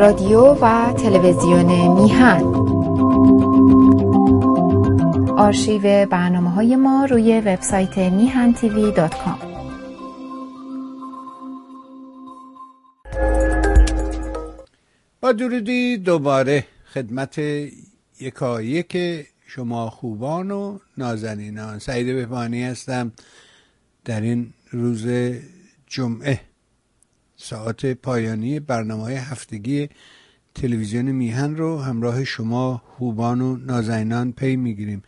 رادیو و تلویزیون میهن. آرشیو برنامه های ما روی وبسایت میهن تیوی دات کام. با درودی دوباره خدمت یکایک شما خوبان و نازنینان. سعید بهبانی هستم. در این روز جمعه ساعت پایانی برنامه هفتگی تلویزیون میهن رو همراه شما خوبان و نازنینان پی می‌گیریم.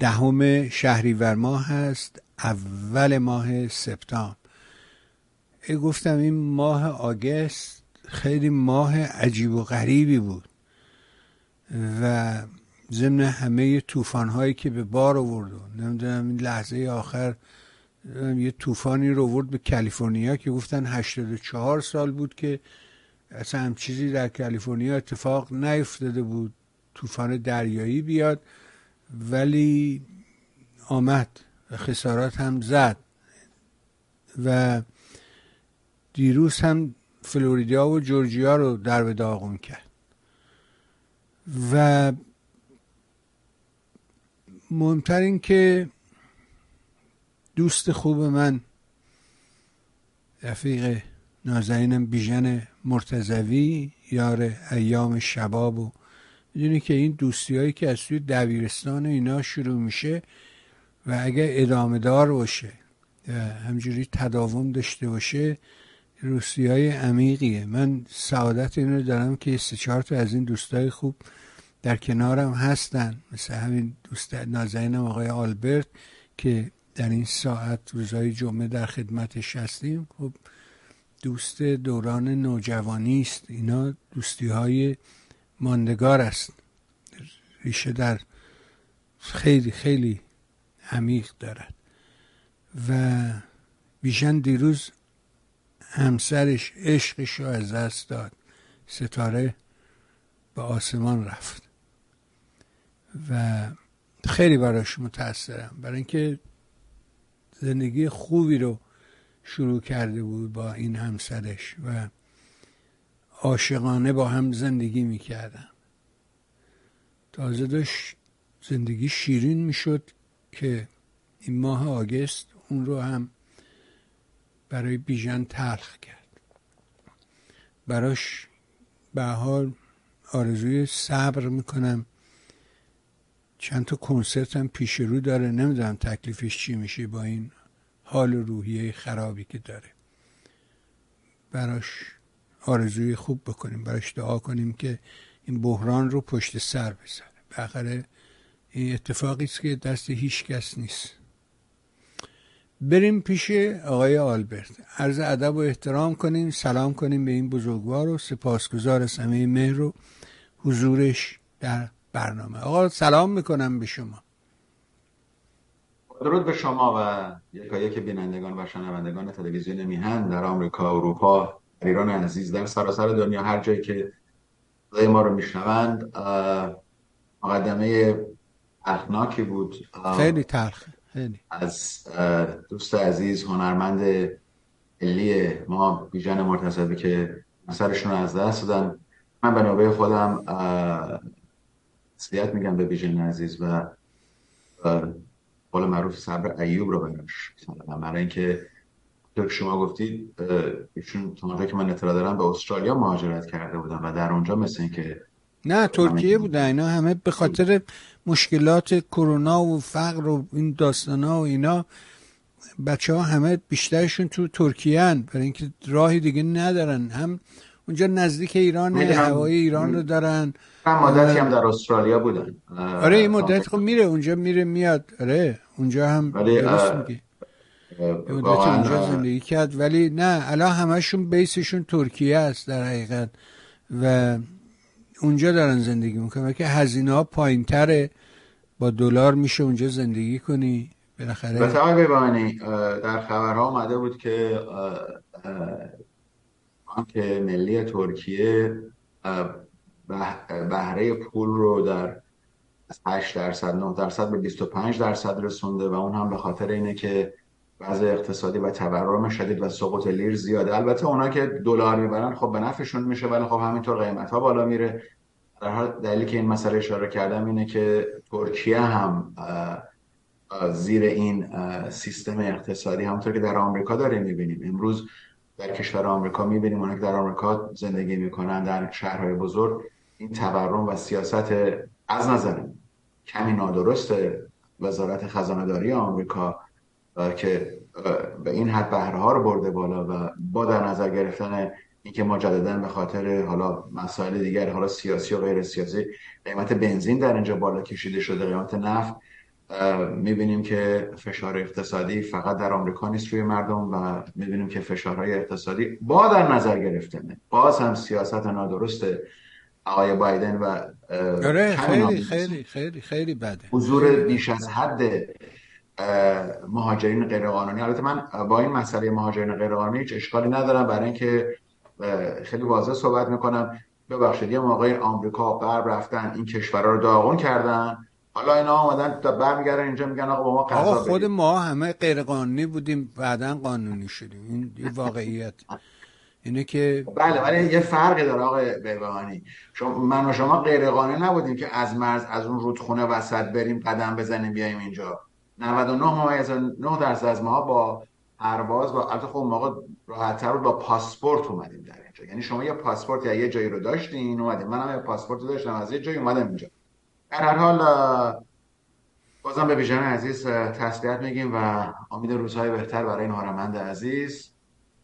دهم شهریور ماه هست اول ماه سپتامبر. گفتم این ماه آگست خیلی ماه عجیب و غریبی بود و ضمن همه طوفان هایی که به بار آورد نمی‌دونم این لحظه آخر یه طوفانی رو ورد به کالیفرنیا که گفتن 84 سال بود که اصلا هم چیزی در کالیفرنیا اتفاق نیفتاده بود طوفان دریایی بیاد ولی آمد و خسارات هم زد. و دیروز هم فلوریدا و جورجیا رو در به داغون کرد. و مهمتر این که دوست خوب من. رفیق نازنینم بیژن مرتزوی یار ایام شباب و می‌دونی که این دوستی هایی که از توی دبیرستان اینا شروع میشه و اگه ادامه دار باشه همجوری تداوم داشته باشه روسی های عمیقیه. من سعادت این رو دارم که سه چهار تا از این دوستای خوب در کنارم هستن. مثل همین دوست نازنینم آقای آلبرت که در این ساعت روزهای جمعه در خدمتش هستیم خب دوست دوران نوجوانی است. اینا دوستی های ماندگار است. ریشه در خیلی خیلی عمیق دارد. و بیشن دیروز همسرش عشقش رو از دست داد. ستاره به آسمان رفت. و خیلی براش متاثرم برای اینکه زندگی خوبی رو شروع کرده بود با این همسرش و عاشقانه با هم زندگی می‌کردن. تازه داشت زندگی شیرین می‌شد که این ماه آگست اون رو هم برای بیژن تلخ کرد. براش به حال آرزوی صبر می‌کنم. چند تا کنسرت هم پیش رو داره. نمی‌دونم تکلیفش چی میشه با این حال روحیه خرابی که داره. براش آرزوی خوب بکنیم. براش دعا کنیم که این بحران رو پشت سر بذاره. بالاخره این اتفاقی است که دست هیچ کس نیست. بریم پیش آقای آلبرت. عرض ادب و احترام کنیم. سلام کنیم به این بزرگوار و سپاسگزار همه مهر و حضورش در برنامه. آقا سلام می‌کنم به شما. درود به شما و یکایک بینندگان و شنوندگان تلویزیون میهن در آمریکا اروپا در ایران عزیز. در سراسر دنیا هر جایی که صدای ما رو میشنوند مقدمه اخناکی بود. خیلی تلخ خیلی. از دوست عزیز هنرمند ملی ما بیژن مرتضوی که اثرشون رو از دست دادن. من به نوبه خودم تسلیت میگم به بیژن عزیز و قول معروف صبر ایوب رو براش و برای اینکه که شما گفتید ایشون تا که من اطلاع دارم به استرالیا مهاجرت کرده بودن و در اونجا مثل اینکه نه ترکیه بودن. اینا همه به خاطر مشکلات کرونا و فقر و این داستان ها و اینا بچه ها همه بیشترشون تو ترکیه هن برای اینکه راهی دیگه ندارن. هم اونجا نزدیک ایران هوای ایران رو دارن. مدتی هم در استرالیا بودن. آره این مدت خب میره اونجا میره میاد. آره اونجا هم درست میگی. مدت اونجا زندگی کرد ولی نه الان همشون بیسشون ترکیه است در حقیقت. و اونجا دارن زندگی می‌کنن. که هزینه ها پایین تره با دلار میشه اونجا زندگی کنی. بالاخره به در خبرها آمده بود که بانک ملی ترکیه بهره پول رو در 8 درصد 9 درصد به 25 درصد رسونده و اون هم به خاطر اینه که وضع اقتصادی و تورم شدید و سقوط لیر زیاده. البته اونا که دلار می‌برن خب به نفعشون میشه ولی خب همینطور قیمت ها بالا میره. در حال دلیلی که این مسئله اشاره کردم اینه که ترکیه هم زیر این سیستم اقتصادی همونطور که در آمریکا داریم می‌بینیم. امروز در کشور آمریکا می‌بینیم اونها که در آمریکا زندگی می‌کنن در شهرهای بزرگ. این تورم و سیاست از نظر کمی نادرست وزارت خزانه داری آمریکا که به این حد بهره ها رو برده بالا و با در نظر گرفتن اینکه مجددا به خاطر حالا مسائل دیگر حالا سیاسی و غیر سیاسی قیمت بنزین در اینجا بالا کشیده شده قیمت نفت می‌بینیم که فشار اقتصادی فقط در آمریکا نیست روی مردم و می‌بینیم که فشارهای اقتصادی با در نظر گرفتنه باز هم سیاست نادرست آقای بایدن و آره خیلی خیلی خیلی خیلی بده. حضور بیش از حد مهاجرین غیرقانونی. البته من با این مسئله مهاجرین غیرقانونی هیچ اشکالی ندارم. برای اینکه خیلی واضح صحبت می‌کنم. ببخشید یه موقعی آمریکا غرب رفتن این کشورها رو داغون کردن. حالا اینا آمدن تا برمیگردن اینجا میگن آقا با ما آقا خود ما همه غیر قانونی بودیم بعدا قانونی شدیم. این واقعیت. اینه که بله ولی یه فرقی داره آقای بیبهانی شما من و شما غیر قانونی نبودیم که از مرز از اون رودخونه وسط بریم قدم بزنیم بیایم اینجا. 99 ممیز 9 درصد از ما با پرواز با البته خب موقع راحت‌تر با پاسپورت اومدیم در اینجا. یعنی شما یه پاسپورت یا یه جایی رو داشتین اومدیم منم یه پاسپورت داشتم از یه جایی اومدم اینجا. در هر حال بازم به بیژن عزیز تسلیت میگیم و امید روزهای بهتر برای این هارمند عزیز.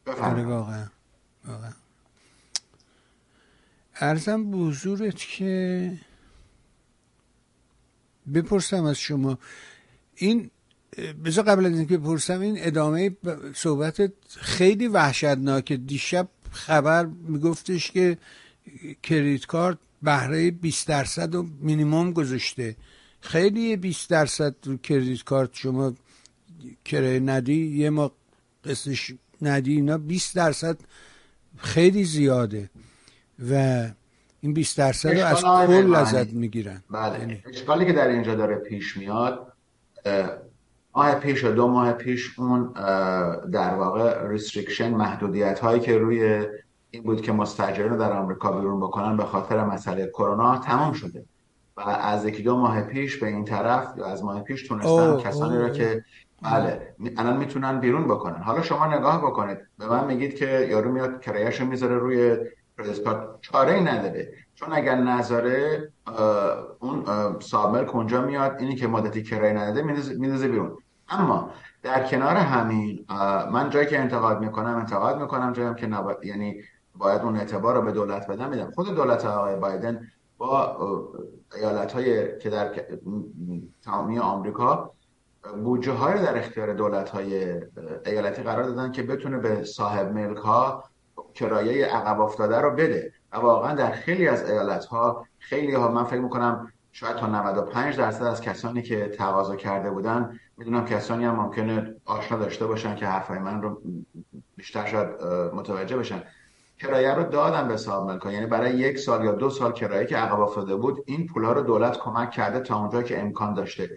بفرمایید. آره، واقعا واقعا. ارزم به که بپرسم از شما. این بذار قبل از اینکه بپرسم این ادامه صحبت خیلی وحشتناک دیشب خبر میگفتش که کریدت کارت بهره 20 درصد و مینیموم گذاشته. خیلی 20 درصد رو کریدیت کارت شما کرایه ندی یه ما قسطش ندی اینا 20 درصد خیلی زیاده. و این 20 درصد رو از کل ازت می‌گیرن. بله. یعنی اشکالی که در اینجا داره پیش میاد ماه پیش و دو ماه پیش اون در واقع restriction محدودیت هایی که روی این بود که مستاجرین رو در آمریکا بیرون بکنن به خاطر مسئله کرونا تمام شده. و از یکی دو ماه پیش به این طرف یا از ماه پیش تونستن کسانی رو که بله الان می‌تونن بیرون بکنن. حالا شما نگاه بکنید. به من میگید که یارو میاد کرایهش می‌ذاره روی کارت. چاره ای نداره. چون اگر نذاره اون سابمل کنجا میاد اینی که مدتی کرایه نداده میندازه بیرون. اما در کنار همین من جایی که انتقاد می‌کنم انتقاد می‌کنم جایی که نباید یعنی باید اون اعتبار رو به دولت بدم میدم خود دولت آقای بایدن با ایالت های که در تمامی آمریکا بودجه های در اختیار دولت های ایالتی قرار دادن که بتونه به صاحب ملک ها کرایه عقب افتاده رو بده. و واقعا در خیلی از ایالت ها خیلی ها من فکر می‌کنم شاید تا 95 درصد از کسانی که تقاضا کرده بودن می‌دونم کسانی هم ممکنه آشنا داشته باشن که حرفای من رو بیشتر شاید متوجه بشن. کرایه رو دادن به صاحب ملکا یعنی برای یک سال یا دو سال کرایه که عقب افتاده بود این پولا رو دولت کمک کرده تا اونجا که امکان داشته.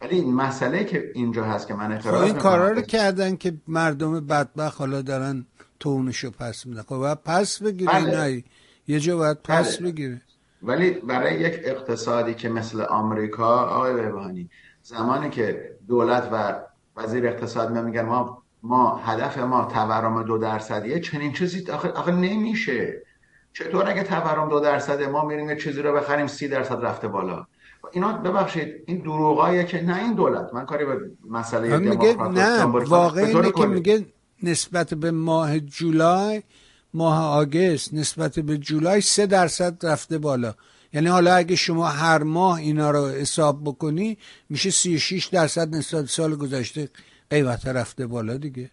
ولی این مسئله که اینجا هست که من اعتراض خب این کارا رو کردن که مردم بدبخت حالا دارن تونشو پس میدن. خب پس بگیره بله. یه جا باید پس بله. بگیره ولی برای یک اقتصادی که مثل آمریکا آقای بهبانی زمانی که دولت و وزیر اقتصاد میگن ما ما هدف ما تورم دو درصدیه چنین چیزی آخه, آخه نمیشه. چطور اگه تورم دو درصده ما میریم یه چیزی رو بخریم سی درصد رفته بالا؟ اینا ببخشید این دروغاییه که نه این دولت. من کاری به مسئله میگه نه واقعی که میگه نسبت به ماه جولای ماه آگست نسبت به جولای سه درصد رفته بالا. یعنی حالا اگه شما هر ماه اینا رو حساب بکنی میشه 36 درصد نسبت سال گذشته. قیمت رفته بالا دیگه.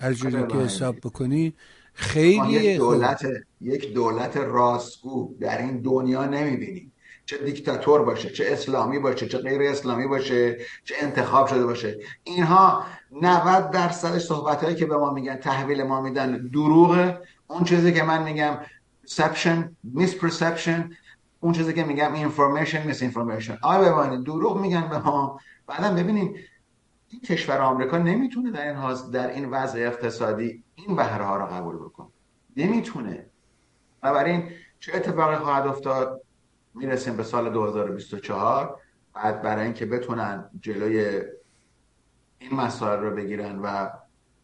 هر جوری که حساب بکنی خیلی یک دولت یک دولت راستگو در این دنیا نمی‌بینیم چه دیکتاتور باشه چه اسلامی باشه چه غیر اسلامی باشه چه انتخاب شده باشه. اینها 90 درصد صحبت که به ما میگن تحویل ما میدن دروغه. اون چیزی که من میگم perception misperception. اون چیزی که میگم information misinformation. آیا ببینید دروغ میگن به ما. بعدم ببینید این کشور آمریکا نمی‌تونه در این در این وضع اقتصادی این بهره ها رو قبول بکنه. نمی‌تونه. بنابراین چه اتفاقی خواهد افتاد؟ می‌رسیم به سال 2024 بعد برای اینکه بتونن جلوی این مسائل رو بگیرن و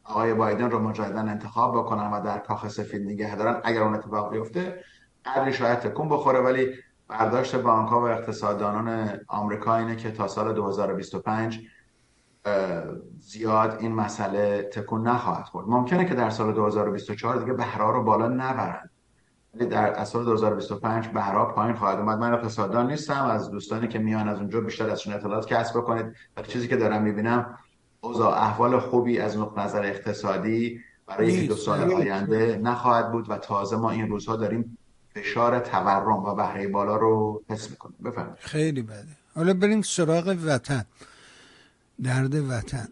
آقای بایدن رو مجددا انتخاب بکنن و در کاخ سفید نگه دارن اگر اون اتفاق بیفته قدری شاید تکون بخوره. ولی برداشت بانک ها و اقتصاددانان آمریکا اینه که تا سال 2025 زیاد این مسئله تکون نخواهد خورد. ممکنه که در سال 2024 دیگه بهرها رو بالا نبرند ولی در سال 2025 بهرها پایین خواهد اومد. من اقتصاددان نیستم. از دوستانی که میان از اونجا بیشتر ازشون اطلاعات کسب بکنید ولی چیزی که دارم می‌بینم اوضاع احوال خوبی از نقطه نظر اقتصادی برای یک دو سال آینده نخواهد بود و تازه ما این روزها داریم فشار تورم و بهره بالا رو حس می‌کنیم. بفرمایید. خیلی بده. حالا بریم سراغ وطن. درد وطن.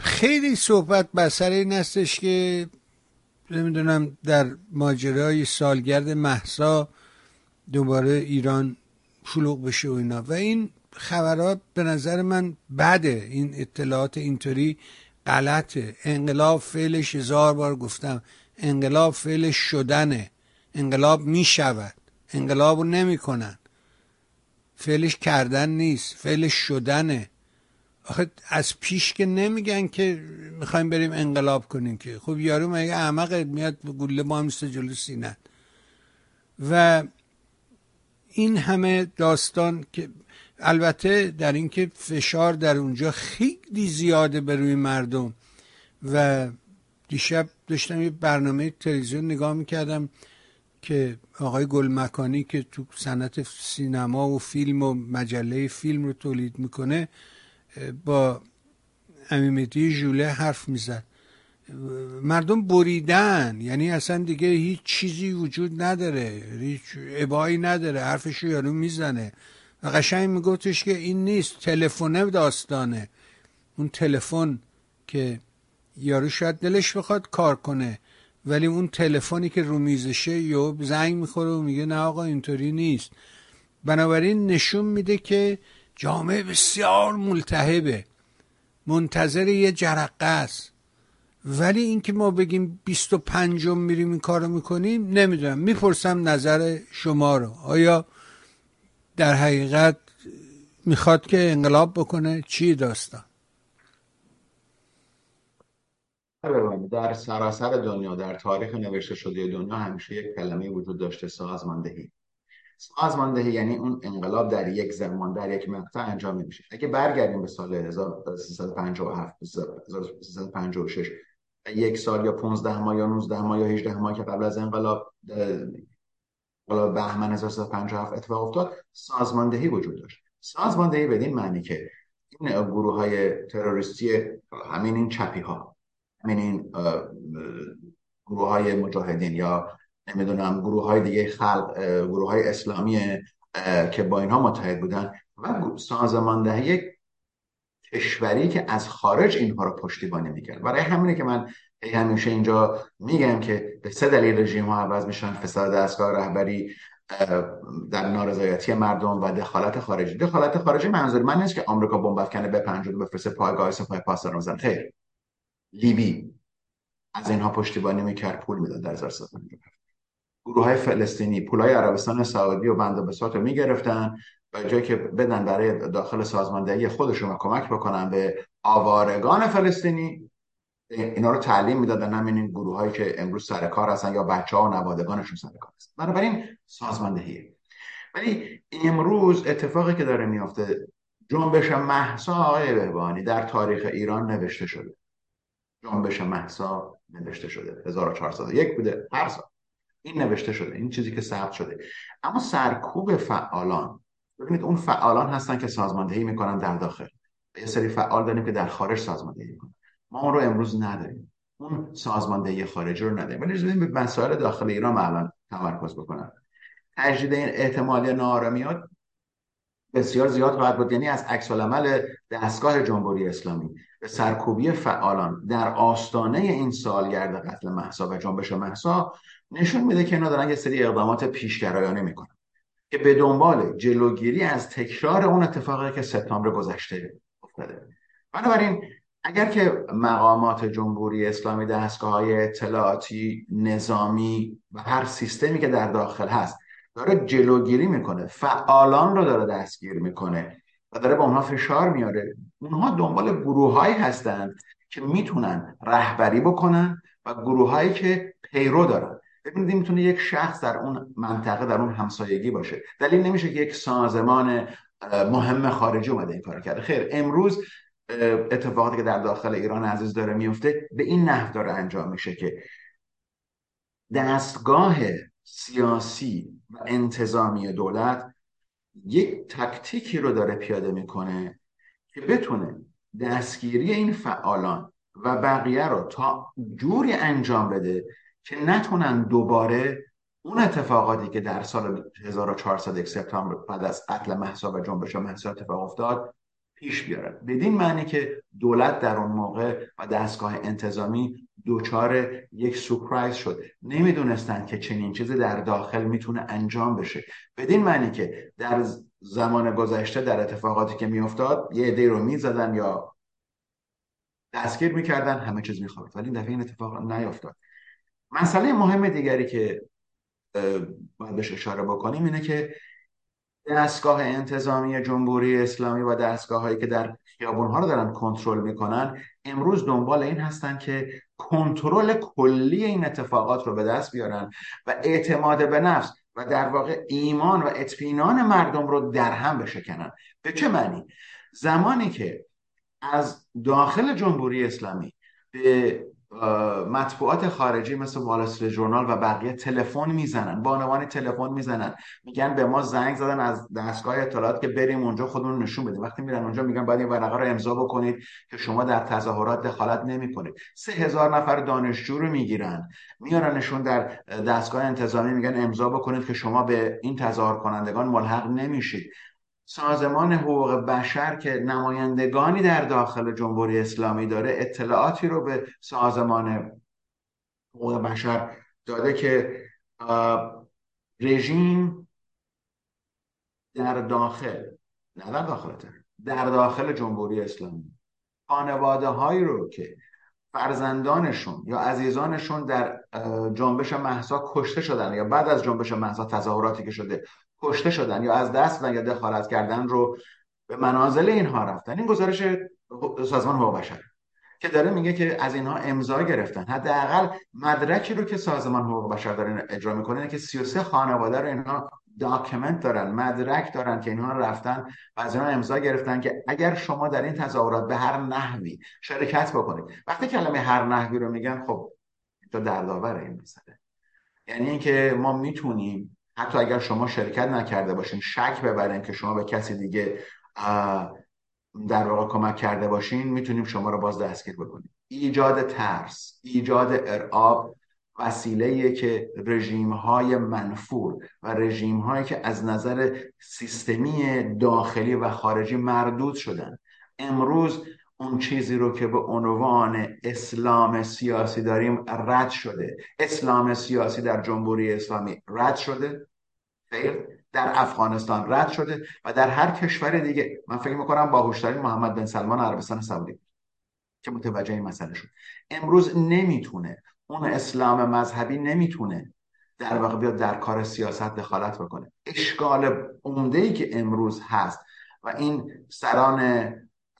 خیلی صحبت بر سر این هستش که نمی‌دونم در ماجرای سالگرد محسا دوباره ایران شلوغ بشه و اینا. و این خبرات به نظر من بده. این اطلاعات اینطوری غلطه. انقلاب فعلش هزار بار گفتم. انقلاب فعلش شدنه. انقلاب می شود انقلاب رو نمی کنن فعلش کردن نیست فعلش شدنه. آخه از پیش که نمیگن که می‌خوایم بریم انقلاب کنیم که. خب یارو مگه احمق میاد گله ما هم جلو سینت و این همه داستان که البته در اینکه فشار در اونجا خیلی زیاده به روی مردم. و دیشب داشتم یه برنامه تلویزیون نگاه می‌کردم. که آقای گلمکانی که تو صنعت سینما و فیلم و مجله فیلم رو تولید می‌کنه با امیمتی ژوله حرف می‌زد. مردم بریدن یعنی اصلا دیگه هیچ چیزی وجود نداره هیچ ابایی نداره حرفشو یارو می‌زنه. و قشنگ میگفتش که این نیست تلفنه داستانه. اون تلفن که یارو شاید دلش بخواد کار کنه. ولی اون تلفنی که رو میزشه یا زنگ می‌خوره و میگه نه آقا اینطوری نیست. بنابراین نشون میده که جامعه بسیار ملتهبه. منتظر یه جرقه است. ولی اینکه ما بگیم 25 میریم این کارو می‌کنیم نمی‌دونم. می‌پرسم نظر شما رو. آیا در حقیقت می‌خواد که انقلاب بکنه؟ چی داستان؟ در سراسر دنیا در تاریخ نوشته شده دنیا همیشه یک کلمه وجود داشته سازماندهی. سازماندهی یعنی اون انقلاب در یک زمان در یک مقطع انجام میشه. اگه برگردیم به سال 1357 1356 یک سال یا 15 ماه یا 19 ماه یا 18 ماه که قبل از انقلاب انقلاب بهمن 1357 اتفاق افتاد سازماندهی وجود داشت. سازماندهی بدین معنی که این گروه های تروریستی همین این چپی ها همین گروه های مجاهدین یا نمی‌دونم گروه های دیگه خلق گروه های اسلامی که با اینها متحد بودن و سازماندهی کشوری که از خارج اینها رو پشتیبانی می‌کرد. برای همینه که من همیشه اینجا میگم که به سه دلیل رژیم ها عوض میشن. فساد دستگاه رهبری در نارضایتی مردم و دخالت خارجی. دخالت خارجی منظور من نیست که آمریکا بمب افکنه بپنجه و بفرسته پایگاه سپاه پاسداران بزن خیر. لیبی از اینها پشتیبانی می‌کرد پول می‌داد در 1350 گروه های فلسطینی پول های عربستان سعودی و بند بساط رو می‌گرفتن و جایی که بدن برای داخل سازماندهی خودشون و کمک بکنن به آوارگان فلسطینی اینا رو تعلیم می‌دادن همین این گروه هایی که امروز سر کار هستن یا بچه ها و نوادگانشون سر کار هستن. بنابراین سازماندهیه. ولی امروز اتفاقی که داره میافته جنبش محسا آقای بهبانی در تاریخ ایران نوشته شده. جنبش محسا نوشته شده. 1401 بوده. هر سال. این نوشته شده. این چیزی که ثبت شده. اما سرکوب فعالان. ببینید اون فعالان هستن که سازماندهی می‌کنن در داخل. یه سری فعال داریم که در خارج سازماندهی می‌کنن. ما اون رو امروز نداریم. اون سازماندهی خارجی رو نداریم. ولی به مسائل داخل ایران الان تمرکز بکنم. تجدید این احتمالی نارامیات بسیار زیاد خواهد بود. یعنی از عکس العمل دستگاه جمهوری اسلامی. به سرکوبی فعالان در آستانه این سالگرد قتل محسا و جنبش محسا نشون میده که اینا دارن یه سری اقدامات پیشگرایانه می‌کنن که به دنبال جلوگیری از تکرار اون اتفاقی که سپتامبر گذشته افتاده. بنابراین اگر که مقامات جمهوری اسلامی دستگاه های اطلاعاتی نظامی و هر سیستمی که در داخل هست داره جلوگیری می‌کنه فعالان رو داره دستگیر می‌کنه و داره به اونها فشار میاره. اونها دنبال گروه هایی هستند که می‌تونن رهبری بکنن و گروه هایی که پیرو دارن. ببینید می‌تونه یک شخص در اون منطقه در اون همسایگی باشه. دلیل نمیشه که یک سازمان مهم خارجی اومده این کار کرده. خیر امروز اتفاقاتی که در داخل ایران عزیز داره میفته به این نحو داره انجام میشه که دستگاه سیاسی و انتظامی دولت یک تکتیکی رو داره پیاده می‌کنه که بتونه دستگیری این فعالان و بقیه رو تا جوری انجام بده که نتونن دوباره اون اتفاقاتی که در سال 1400 سپتامبر بعد از قتل محسا و جنبش محسا اتفاق افتاد پیش بیارن بدین معنی که دولت در اون موقع و دستگاه انتظامی دوچار یک سورپرایز شد. نمی‌دونستند که چنین چیزی در داخل می‌تونه انجام بشه. بدین معنی که در زمان گذشته در اتفاقاتی که میافتاد یه عده رو می‌زدن یا دستگیر می‌کردن همه چیز می‌خواد ولی این دفعه این اتفاق نیافتاد. مسئله مهم دیگری که باید بهش اشاره بکنیم اینه که دستگاه انتظامی جمهوری اسلامی و دستگاه هایی که در خیابون ها رو دارن کنترل می‌کنن امروز دنبال این هستن که کنترل کلی این اتفاقات رو به دست بیارن و اعتماد به نفس و در واقع ایمان و اطمینان مردم رو در هم بشکنن. به چه معنی؟ زمانی که از داخل جمهوری اسلامی به مطبوعات خارجی مثل والستری جورنال و بقیه تلفن می‌زنن بانوان تلفن می‌زنن. میگن به ما زنگ زدن از دستگاه اطلاعات که بریم اونجا خودمون نشون بدیم. وقتی میرن اونجا میگن باید این ورقه رو امضا بکنید که شما در تظاهرات دخالت نمی‌کنید. سه هزار نفر دانشجو رو می‌گیرن. میارنشون در دستگاه انتظامی میگن امضا بکنید که شما به این تظاهر کنندگان ملحق نمیشید. سازمان حقوق بشر که نمایندگانی در داخل جمهوری اسلامی داره اطلاعاتی رو به سازمان حقوق بشر داده که رژیم در داخل نه در داخل در داخل جمهوری اسلامی. خانواده هایی رو که فرزندانشون یا عزیزانشون در جنبش محسا کشته شدن یا بعد از جنبش محسا تظاهراتی که شده کشته شدن یا از دست و یا دخالت کردن رو به منازل اینها رفتن. این گزارش سازمان حقوق بشر که داره میگه که از اینها امضا گرفتن. حداقل مدرکی رو که سازمان حقوق بشر داره اجرا می‌کنه که 33 خانواده رو اینها داکمنت دارن مدرک دارن که اینها رفتن و از اینها امضا گرفتن که اگر شما در این تظاهرات به هر نحوی شرکت بکنید. وقتی کلمه هر نحوی رو میگن خب تو دردآور این مسئله. یعنی اینکه ما می‌تونیم حتی اگر شما شرکت نکرده باشین شک ببرین که شما به کسی دیگه در واقع کمک کرده باشین می‌تونیم شما رو باز دستگیر بکنیم. ایجاد ترس ایجاد ارعاب وسیله که رژیم های منفور و رژیم هایی که از نظر سیستمی داخلی و خارجی مردود شدن. امروز اون چیزی رو که به عنوان اسلام سیاسی داریم رد شده. اسلام سیاسی در جمهوری اسلامی رد شده. در افغانستان رد شده و در هر کشور دیگه. من فکر می‌کنم باهوشترین محمد بن سلمان عربستان سعودی که متوجه این مسئله شد. امروز نمی‌تونه اون اسلام مذهبی نمی‌تونه در واقع بیاد در کار سیاست دخالت بکنه. اشکال عمده ای که امروز هست و این سران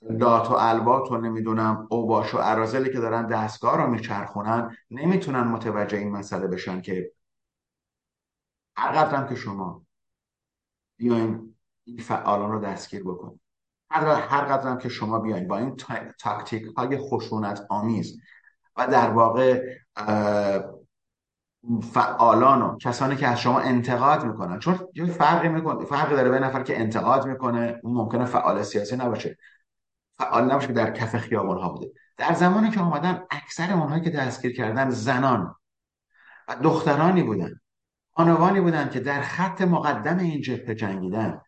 لات و البات و نمی‌دونم اوباش و ارازلی که دارن دستگاه رو میچرخونن نمی‌تونن متوجه این مسئله بشن که هر که شما بیاین این فعالان رو دستگیر بکنید. هر هر که شما بیاین با این تاکتیک های خشونت آمیز و در واقع فعالان و کسانی که از شما انتقاد می‌کنن. چون یه فرقی می‌کنه فرقی داره به نفر که انتقاد می‌کنه اون ممکنه فعال سیاسی نباشه. فعال نباشه که در کف خیابان ها بوده. در زمانی که اومدن اکثر اونهایی که دستگیر کردن زنان و دخترانی بودن خانوانی بودن که در خط مقدم این جبهه جنگیدن.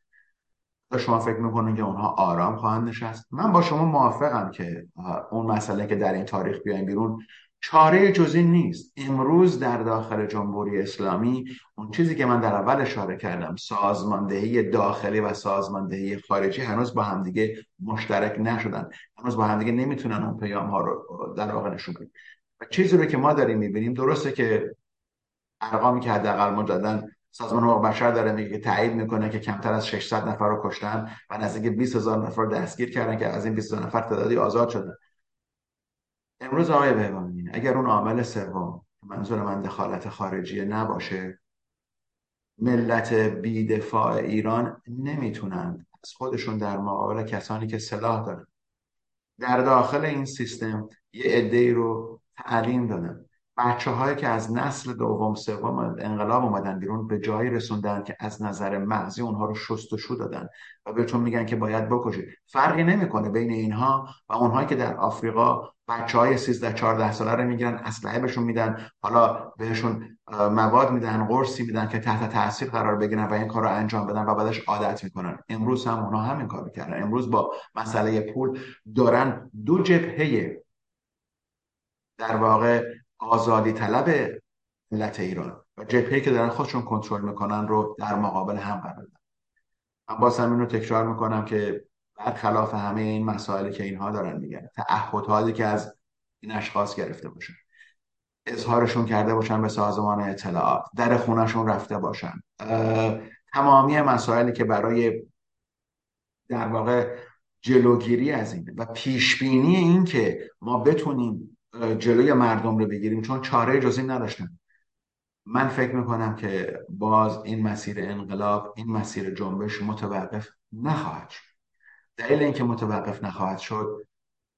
شما فکر می‌کنین که اونها آرام خواهند نشست؟ من با شما موافقم که اون مسئله که در این تاریخ بیاین بیرون چاره جزی نیست. امروز در داخل جمهوری اسلامی اون چیزی که من در اول اشاره کردم سازماندهی داخلی و سازماندهی خارجی هنوز با همدیگه مشترک نشدن. هنوز با همدیگه نمی‌تونن اون پیام ها رو در واقع نشون بدن. و چیزی رو که ما داریم می‌بینیم درسته که ارقامی که حداقل مجددا سازمان حقوق بشر داره میگه که تایید می‌کنه که کمتر از 600 نفر رو کشتن و نزدیک 20 هزار نفر دستگیر کردن که از این 20 نفر تعدادی آزاد شدن. امروز آقای بهبانی اگر اون عامل سوم منظور من دخالت خارجی نباشه ملت بیدفاع ایران نمی‌تونند از خودشون در مقابل کسانی که سلاح دارن در داخل این سیستم یه عده رو تعلیم دادن. بچه هایی که از نسل دوم سوم انقلاب اومدن بیرون به جایی رسوندن که از نظر مغزی اونها رو شست و شو دادن و بهتون میگن که باید بکشید فرقی نمی‌کنه بین اینها و اونهایی که در آفریقا بچه های 13 14 ساله رو می‌گیرن اسلحه بهشون میدن حالا بهشون مواد میدن قرصی میدن که تحت تاثیر قرار بگیرن و این کار رو انجام بدن و بعدش عادت می‌کنن. امروز هم اونها همین کار کردن. امروز با مسئله پول دارن دو جبهه در واقع آزادی طلب ملت ایران و جبهه که دارن خودشون کنترل می‌کنن رو در مقابل هم قرار دادن. من باز هم این رو تکرار می‌کنم که برخلاف همه این مسائلی که اینها دارن میگن تعهداتی که از این اشخاص گرفته باشن. اظهارشون کرده باشن به سازمان اطلاعات. در خونشون رفته باشن. تمامی مسائلی که برای در واقع جلوگیری از این و پیشبینی این که ما بتونیم جلوی مردم رو بگیریم چون چاره جزی نداشتن. من فکر می‌کنم که باز این مسیر انقلاب این مسیر جنبش متوقف نخواهد شد. دلیل اینکه متوقف نخواهد شد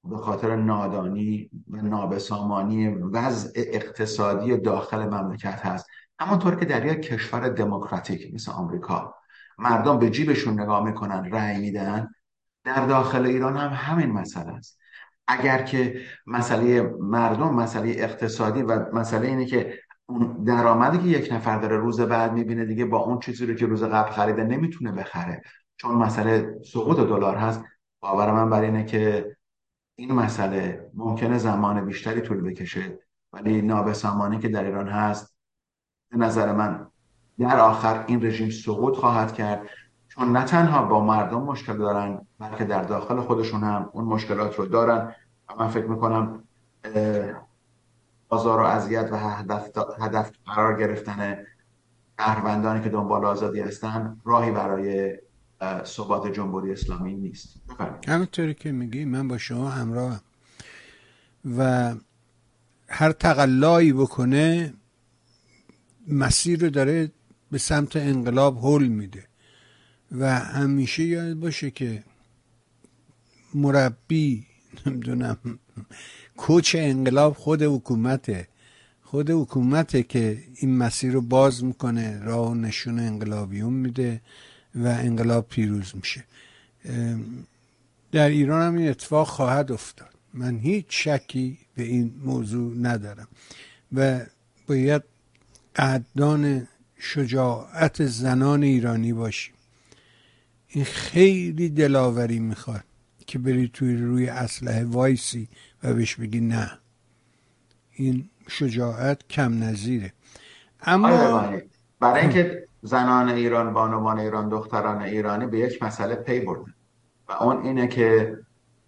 به خاطر نادانی و نابسامانی وضع اقتصادی داخل مملکت هست. همانطور که در یک کشور دموکراتیک مثل آمریکا مردم به جیبشون نگاه می‌کنن رأی میدن در داخل ایران هم همین مسئله است. اگر که مسئله مردم مسئله اقتصادی و مسئله اینه که اون درآمدی که یک نفر داره روز بعد می‌بینه دیگه با اون چیزی رو که روز قبل خریده نمی‌تونه بخره. چون مسئله سقوط دلار هست باور من بر اینه که این مسئله ممکنه زمان بیشتری طول بکشه ولی نابسامانی که در ایران هست به نظر من در آخر این رژیم سقوط خواهد کرد. چون نه تنها با مردم مشکل دارن بلکه در داخل خودشون هم اون مشکلات رو دارن. و من فکر می‌کنم آزار و اذیت و هدف, هدف قرار گرفتن شهروندانی که دنبال آزادی هستن راهی برای ثبات جمهوری اسلامی نیست. همونطوری که میگی من با شما همراه و هر تقلایی بکنه مسیر رو داره به سمت انقلاب حل میده. و همیشه یاد باشه که مربی نمی‌دونم کوچ انقلاب خود حکومته. خود حکومته که این مسیر رو باز می‌کنه راه و نشون انقلابیون میده. و انقلاب پیروز میشه. در ایران هم این اتفاق خواهد افتاد. من هیچ شکی به این موضوع ندارم و باید قدردان شجاعت زنان ایرانی باشیم. این خیلی دلاوری می‌خواد که بری توی روی اسلحه وایسی و بهش بگی نه. این شجاعت کم نظیره. اما آره، برای اینکه زنان ایران بانوان ایران دختران ایرانی به یک مسئله پی بردن. و اون اینه که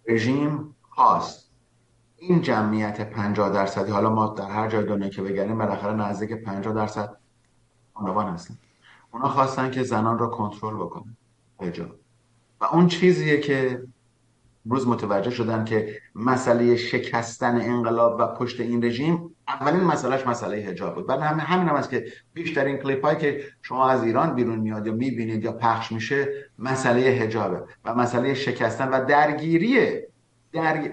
رژیم خواست. این جمعیت 50 درصدی حالا ما در هر جای دنیا که بگردیم بالاخره نزدیک 50 درصد بانوان هستن. اونا خواستن که زنان رو کنترل بکنن. و اون چیزیه که روز متوجه شدن که مسئله شکستن انقلاب و پشت این رژیم اولین مسئلهش مسئله حجاب بود. بعد همین همین هم است که بیشترین کلیپ هایی که شما از ایران بیرون میاد یا می‌بینید یا پخش میشه مسئله حجابه و مسئله شکستن و درگیری در...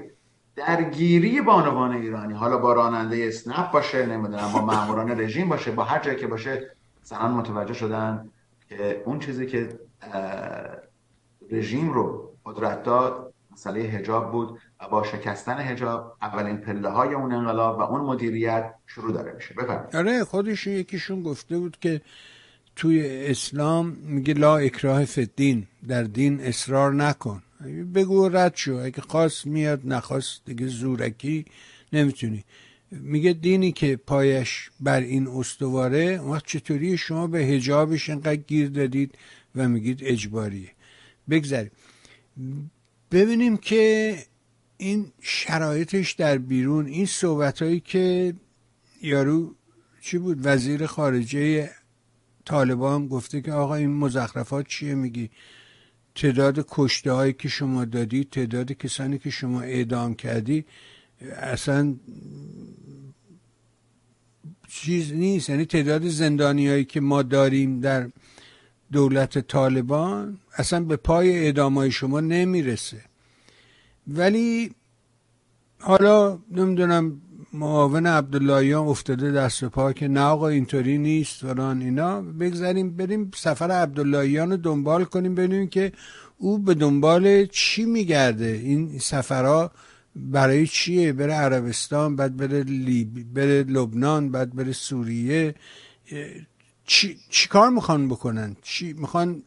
درگیری بانوان ایرانی. حالا با راننده اسنپ باشه نمی‌دونم با ماموران رژیم باشه با هر جایی که باشه زنان متوجه شدن که اون چیزی که رژیم رو قدرت داد مسئله هجاب بود و با شکستن هجاب اولین پله های اون انقلاب و اون مدیریت شروع داره میشه. بفرمایید. آره خودش یکیشون گفته بود که توی اسلام میگه لا اکراه فدین در دین اصرار نکن. بگو رد شو اگه خواست میاد نخواست دیگه زورکی نمی‌تونی. میگه دینی که پایش بر این استواره اون چطوری شما به هجابش انقدر گیر دادید و میگید اجباریه. بگذاریم. ببینیم که این شرایطش در بیرون این صحبت هایی که یارو چی بود؟ وزیر خارجه طالبان گفته که آقا این مزخرفات چیه میگی؟ تعداد کشته هایی که شما دادی تعداد کسانی که شما اعدام کردی اصلا چیز نیست. یعنی تعداد زندانی هایی که ما داریم در دولت طالبان اصلا به پای اعدام های شما نمی‌رسه. ولی حالا نمی‌دونم معاون عبداللهیان افتاده دست پا که نه آقا اینطوری نیست فلان اینا. بگذاریم بریم سفر عبداللهیان رو دنبال کنیم ببینیم که او به دنبال چی میگرده. این سفرها برای چیه؟ بره عربستان بعد بره لیبی بره لبنان بعد بره سوریه. چی, چی کار می‌خوان بکنن؟ چی می‌خوان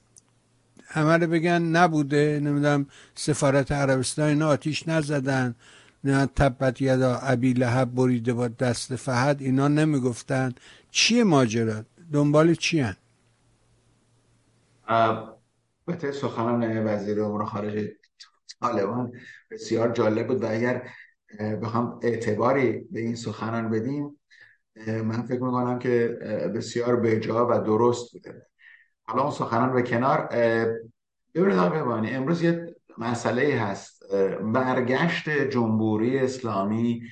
همه رو بگن نبوده نمی‌دونم سفارت عربستان اینا آتیش نزدن نه تبت یدا ابی لهب بریده با دست فهد اینا نمی‌گفتن. چیه ماجرا؟ دنبال چی هن؟ البته سخنان وزیر امور خارجه طالبان بسیار جالب بود و اگر بخوام اعتباری به این سخنان بدیم من فکر می‌کنم که بسیار بجا و درست بوده. حالا اون سخنان به کنار ببینید آقای امروز یه مسئله هست. برگشت جمهوری اسلامی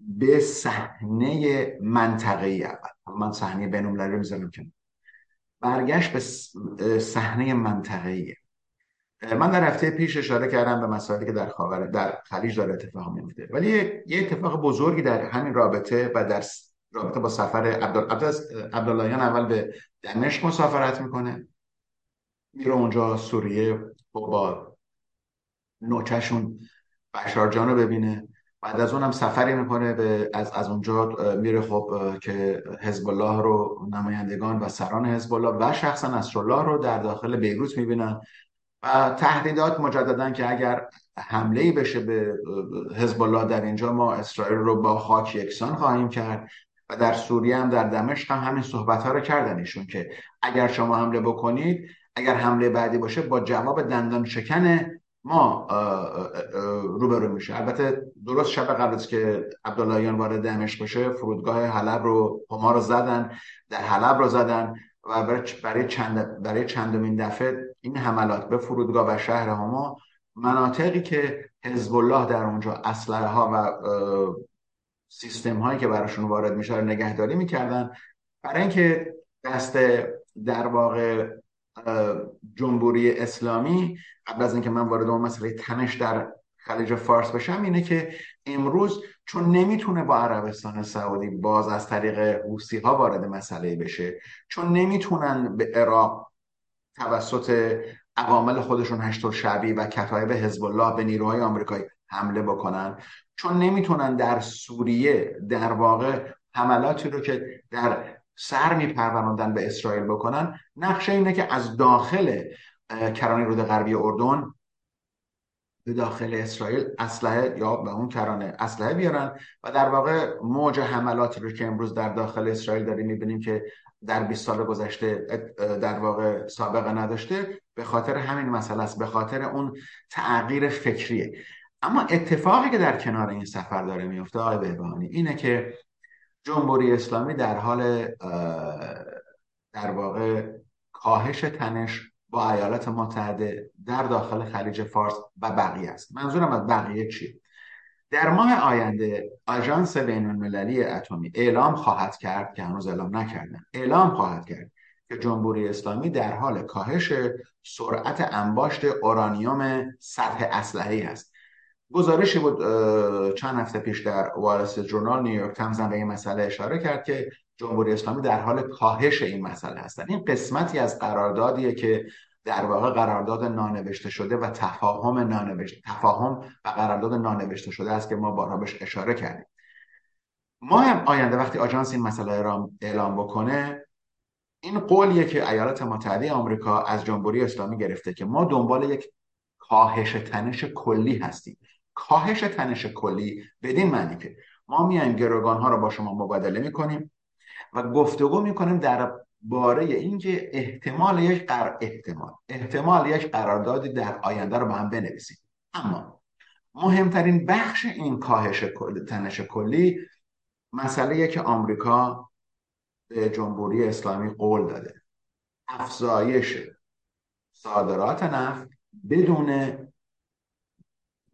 به صحنه منطقه‌ای اول. من صحنه بین‌المللی رو می‌ذارم کنار. برگشت به صحنه منطقه‌ای. من در هفته پیش اشاره کردم به مسائلی که در خاور در خلیج داره اتفاق میفته ولی یه اتفاق بزرگی در همین رابطه و در رابطه با سفر عبداللهیان اول به دمشق مسافرت می‌کنه. میره اونجا سوریه با نوچهشون بشار جان رو ببینه. بعد از اونم سفری می‌کنه به از از اونجا میره خب که حزب الله رو نمایندگان و سران حزب الله و شخصا نصرالله رو در داخل بیروت می‌بینن. و تهدیدات مجددا که اگر حمله بشه به حزب الله در اینجا ما اسرائیل رو با خاک یکسان خواهیم کرد. در سوریه هم در دمشق هم همین صحبت ها رو کردن ایشون که اگر شما حمله بکنید اگر حمله بعدی باشه با جواب دندان شکن ما روبرو میشه. البته درست شب قبل از که عبداللهیان وارد دمشق بشه فرودگاه حلب رو هما رو زدن در حلب رو زدن و برای چند برای چندمین دفعه این حملات به فرودگاه و شهر هما مناطقی که حزب الله در اونجا اسلحه ها و سیستم هایی که براشون وارد میشه رو نگهداری می‌کردن. برای اینکه دست در واقع جمهوری اسلامی قبل از اینکه من وارد اون مسئله تنش در خلیج فارس بشم اینه که امروز چون نمی‌تونه با عربستان سعودی باز از طریق حوسی ها وارد مسئله بشه چون نمی‌تونن به عراق توسط عوامل خودشون هشت شعبی و کتایب حزب الله به نیروهای آمریکایی حمله بکنن. چون نمی‌تونن در سوریه در واقع حملاتی رو که در سر میپروراندن به اسرائیل بکنن نقشه اینه که از داخل کرانه رود غربی اردن به داخل اسرائیل اسلحه یا به اون کرانه اسلحه بیارن و در واقع موج حملاتی رو که امروز در داخل اسرائیل داریم می‌بینیم که در 20 سال گذشته در واقع سابقه نداشته به خاطر همین مسئله است به خاطر اون تغییر فکریه. اما اتفاقی که در کنار این سفر داره میفته آقای بهبهانی اینه که جمهوری اسلامی در حال در واقع کاهش تنش با ایالات متحده در داخل خلیج فارس و بقیه است. منظورم از بقیه چیه؟ در ماه آینده آژانس بین المللی اتمی اعلام خواهد کرد که هنوز اعلام نکردن. اعلام خواهد کرد که جمهوری اسلامی در حال کاهش سرعت انباشت اورانیوم سطح اسلحه‌ای است. گزارشی بود چند هفته پیش در وارس جورنال نیویورک تایمز به این مسئله اشاره کرد که جمهوری اسلامی در حال کاهش این مسئله هستند این قسمتی از قراردادیه که در واقع قرارداد نانوشته شده و تفاهم نانوشته تفاهم و قرارداد نانوشته شده است که ما بارها بهش اشاره کردیم. ما هم آینده وقتی آژانس این مسئله را اعلام بکنه این قولیه که ایالات متحده آمریکا از جمهوری اسلامی گرفته که ما دنبال یک کاهش تنش کلی هستیم. کاهش تنش کلی بدین معنی که ما میایم گروگان ها رو با شما مبادله می‌کنیم و گفتگو می‌کنیم در باره اینکه احتمال یک قرار احتمال احتمال یک قراردادی در آینده رو با هم بنویسیم. اما مهمترین بخش این کاهش تنش کلی مسئله که آمریکا به جمهوری اسلامی قول داده. افزایش صادرات نفت بدون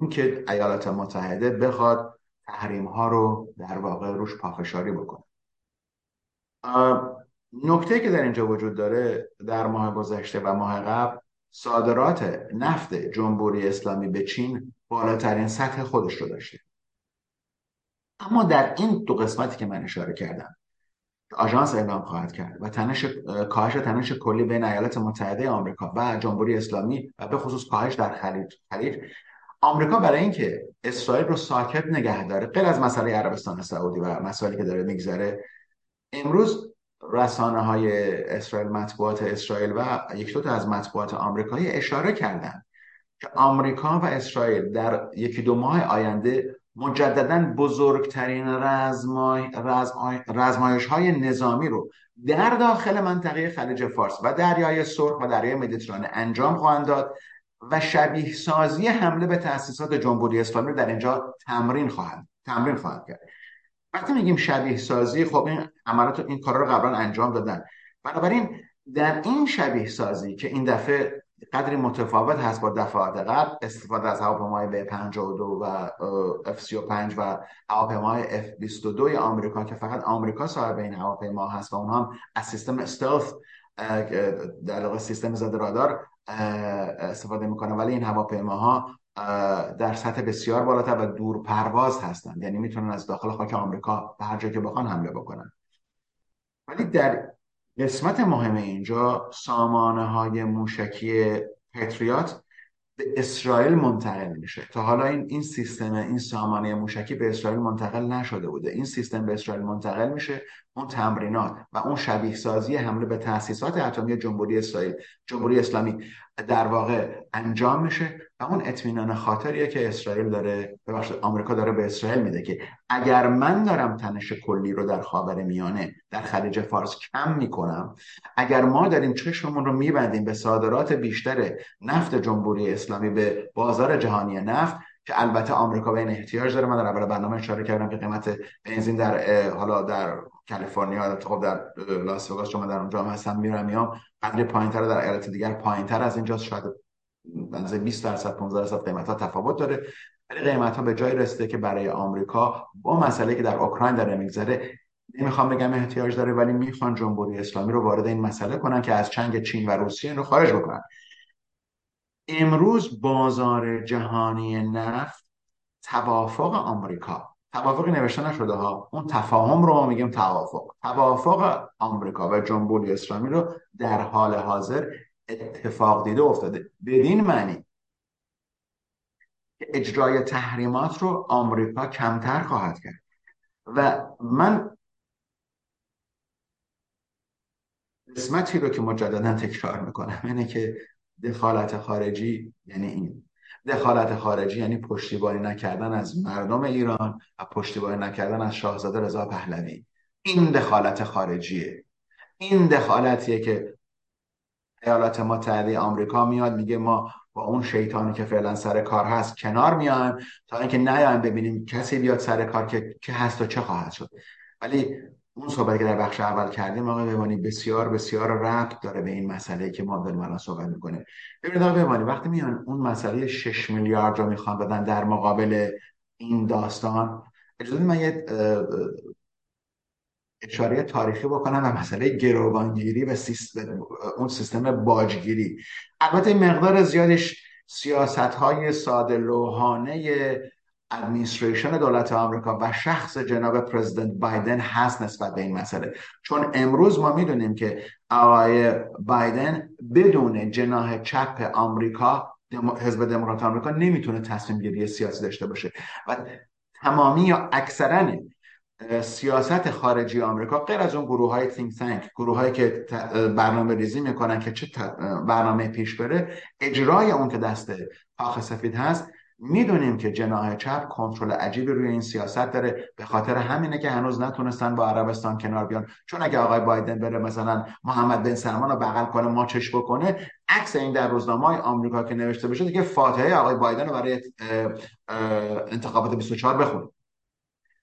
اینکه ایالات متحده بخواد تحریم ها رو در واقع روش پافشاری بکنه. نکته که در اینجا وجود داره در ماه گذشته و ماه قبل صادرات نفت جمهوری اسلامی به چین بالاترین سطح خودش رو داشته. اما در این دو قسمتی که من اشاره کردم آژانس اعلام خواهد کرد و تنش کاهش تنش کلی بین ایالات متحده آمریکا و جمهوری اسلامی و به خصوص کاهش در خلیج خلیج آمریکا برای اینکه اسرائیل رو ساکت نگه داره غیر از مسئله عربستان سعودی و مسائلی که داره میگذره امروز رسانه های اسرائیل مطبوعات اسرائیل و یک دو از مطبوعات آمریکایی اشاره کردند که آمریکا و اسرائیل در یکی دو ماه آینده مجددا بزرگترین رزمایش های نظامی رو در داخل منطقه خلیج فارس و دریای سرخ و دریای مدیترانه انجام خواهند داد. و شبیه سازی حمله به تأسیسات جمهوری اسلامی در اینجا تمرین خواهند تمرین خواهند کرد. وقتی میگیم شبیه سازی خب این عملات این کارا رو قبلا انجام دادن. بنابراین در این شبیه سازی که این دفعه قدری متفاوت هست با دفعات قبل استفاده از هواپیمای B52 و F35 و هواپیمای F22 آمریکا که فقط آمریکا صاحب این هواپیما هست و اونها هم از سیستم استلث در واقع سیستم ضد رادار استفاده می‌کنه. ولی این هواپیماها در سطح بسیار بالاتر و دور پرواز هستند. یعنی می‌تونن از داخل خاک آمریکا به هر جایی که بخوان حمله بکنن. ولی در قسمت مهم اینجا سامانه های موشکی پتریات به اسرائیل منتقل میشه. تا حالا این این سیستم این سامانه موشکی به اسرائیل منتقل نشده بوده. این سیستم به اسرائیل منتقل میشه اون تمرینات و اون شبیه سازی حمله به تاسیسات اتمی جمهوری اسرائیل جمهوری اسلامی در واقع انجام میشه. و اون اطمینان خاطریه که اسرائیل داره ببخشید آمریکا داره به اسرائیل میده که اگر من دارم تنش کلی رو در خاور میانه در خلیج فارس کم می‌کنم اگر ما داریم چشممون رو میبندیم به صادرات بیشتر نفت جمهوری اسلامی به بازار جهانی نفت که البته آمریکا به این احتیاج داره من در اول برنامه اشاره کردم که قیمت بنزین در حالا در کالیفرنیا خب در لاس وگاس چون در اونجا هستم میرم میام قدر پایینتر در ایالت دیگر پایینتر از اینجا شاید بنزه 20 درصد 15 درصد قیمت تفاوت داره. ولی قیمت ها به جای رسیده که برای آمریکا با مسئله که در اوکراین داره میگذره نمی‌خوام بگم احتیاج داره ولی می‌خوان جمهوری اسلامی رو وارد این مسئله کنن که از چنگ چین و روسیه رو خارج بکنن. امروز بازار جهانی نفت توافق آمریکا. توافقی نوشته نشده ها. اون تفاهم رو ما میگیم توافق. توافق آمریکا و جمهوری اسلامی رو در حال حاضر اتفاق دیده افتاده. بدین معنی. که اجرای تحریمات رو آمریکا کمتر خواهد کرد. و من قسمتی رو که مجددا تکرار می‌کنم اینه که دخالت خارجی یعنی این. دخالت خارجی یعنی پشتیبانی نکردن از مردم ایران و پشتیبانی نکردن از شاهزاده رضا پهلوی. این دخالت خارجیه. این دخالتیه که ایالات متحده آمریکا میاد میگه ما با اون شیطانی که فعلا سر کار هست کنار میایم تا اینکه نیایم ببینیم کسی بیاد سر کار که, که هست و چه خواهد شد. ولی اون صحبت که در بخش اول کردیم آقای بمانی بسیار بسیار ربط داره به این مسئله که ما داریم الان صحبت می‌کنیم. ببینید آقای بمانی وقتی میان اون مسئله 6 میلیارد رو می‌خوان بدن در مقابل این داستان اجازه من یه اشاره تاریخی بکنم و مسئله گروگانگیری و سیستم اون سیستم باجگیری. البته مقدار زیادش سیاست های ساده لوحانه ادمینستریشن دولت آمریکا و شخص جناب پرزیدنت بایدن هست نسبت به این مسئله. چون امروز ما می‌دونیم که آقای بایدن بدون جناح چپ آمریکا حزب دموکرات آمریکا نمی‌تونه تصمیم گیری سیاسی داشته باشه. و تمامی یا اکثرا سیاست خارجی آمریکا غیر از اون گروه های تینک تانک گروه هایی که برنامه ریزی می‌کنن که چه برنامه پیش بره اجرای اون که دست کاخ سفید هست می‌دونیم که جناح چپ کنترل عجیبی روی این سیاست داره. به خاطر همینه که هنوز نتونستن با عربستان کنار بیان. چون اگه آقای بایدن بره مثلا محمد بن سلمان رو بغل کنه ماچش بکنه عکس این در روزنامه های آمریکا که نوشته بشه دیگه فاتحه آقای بایدن رو برای انتخابات 24 بخونه.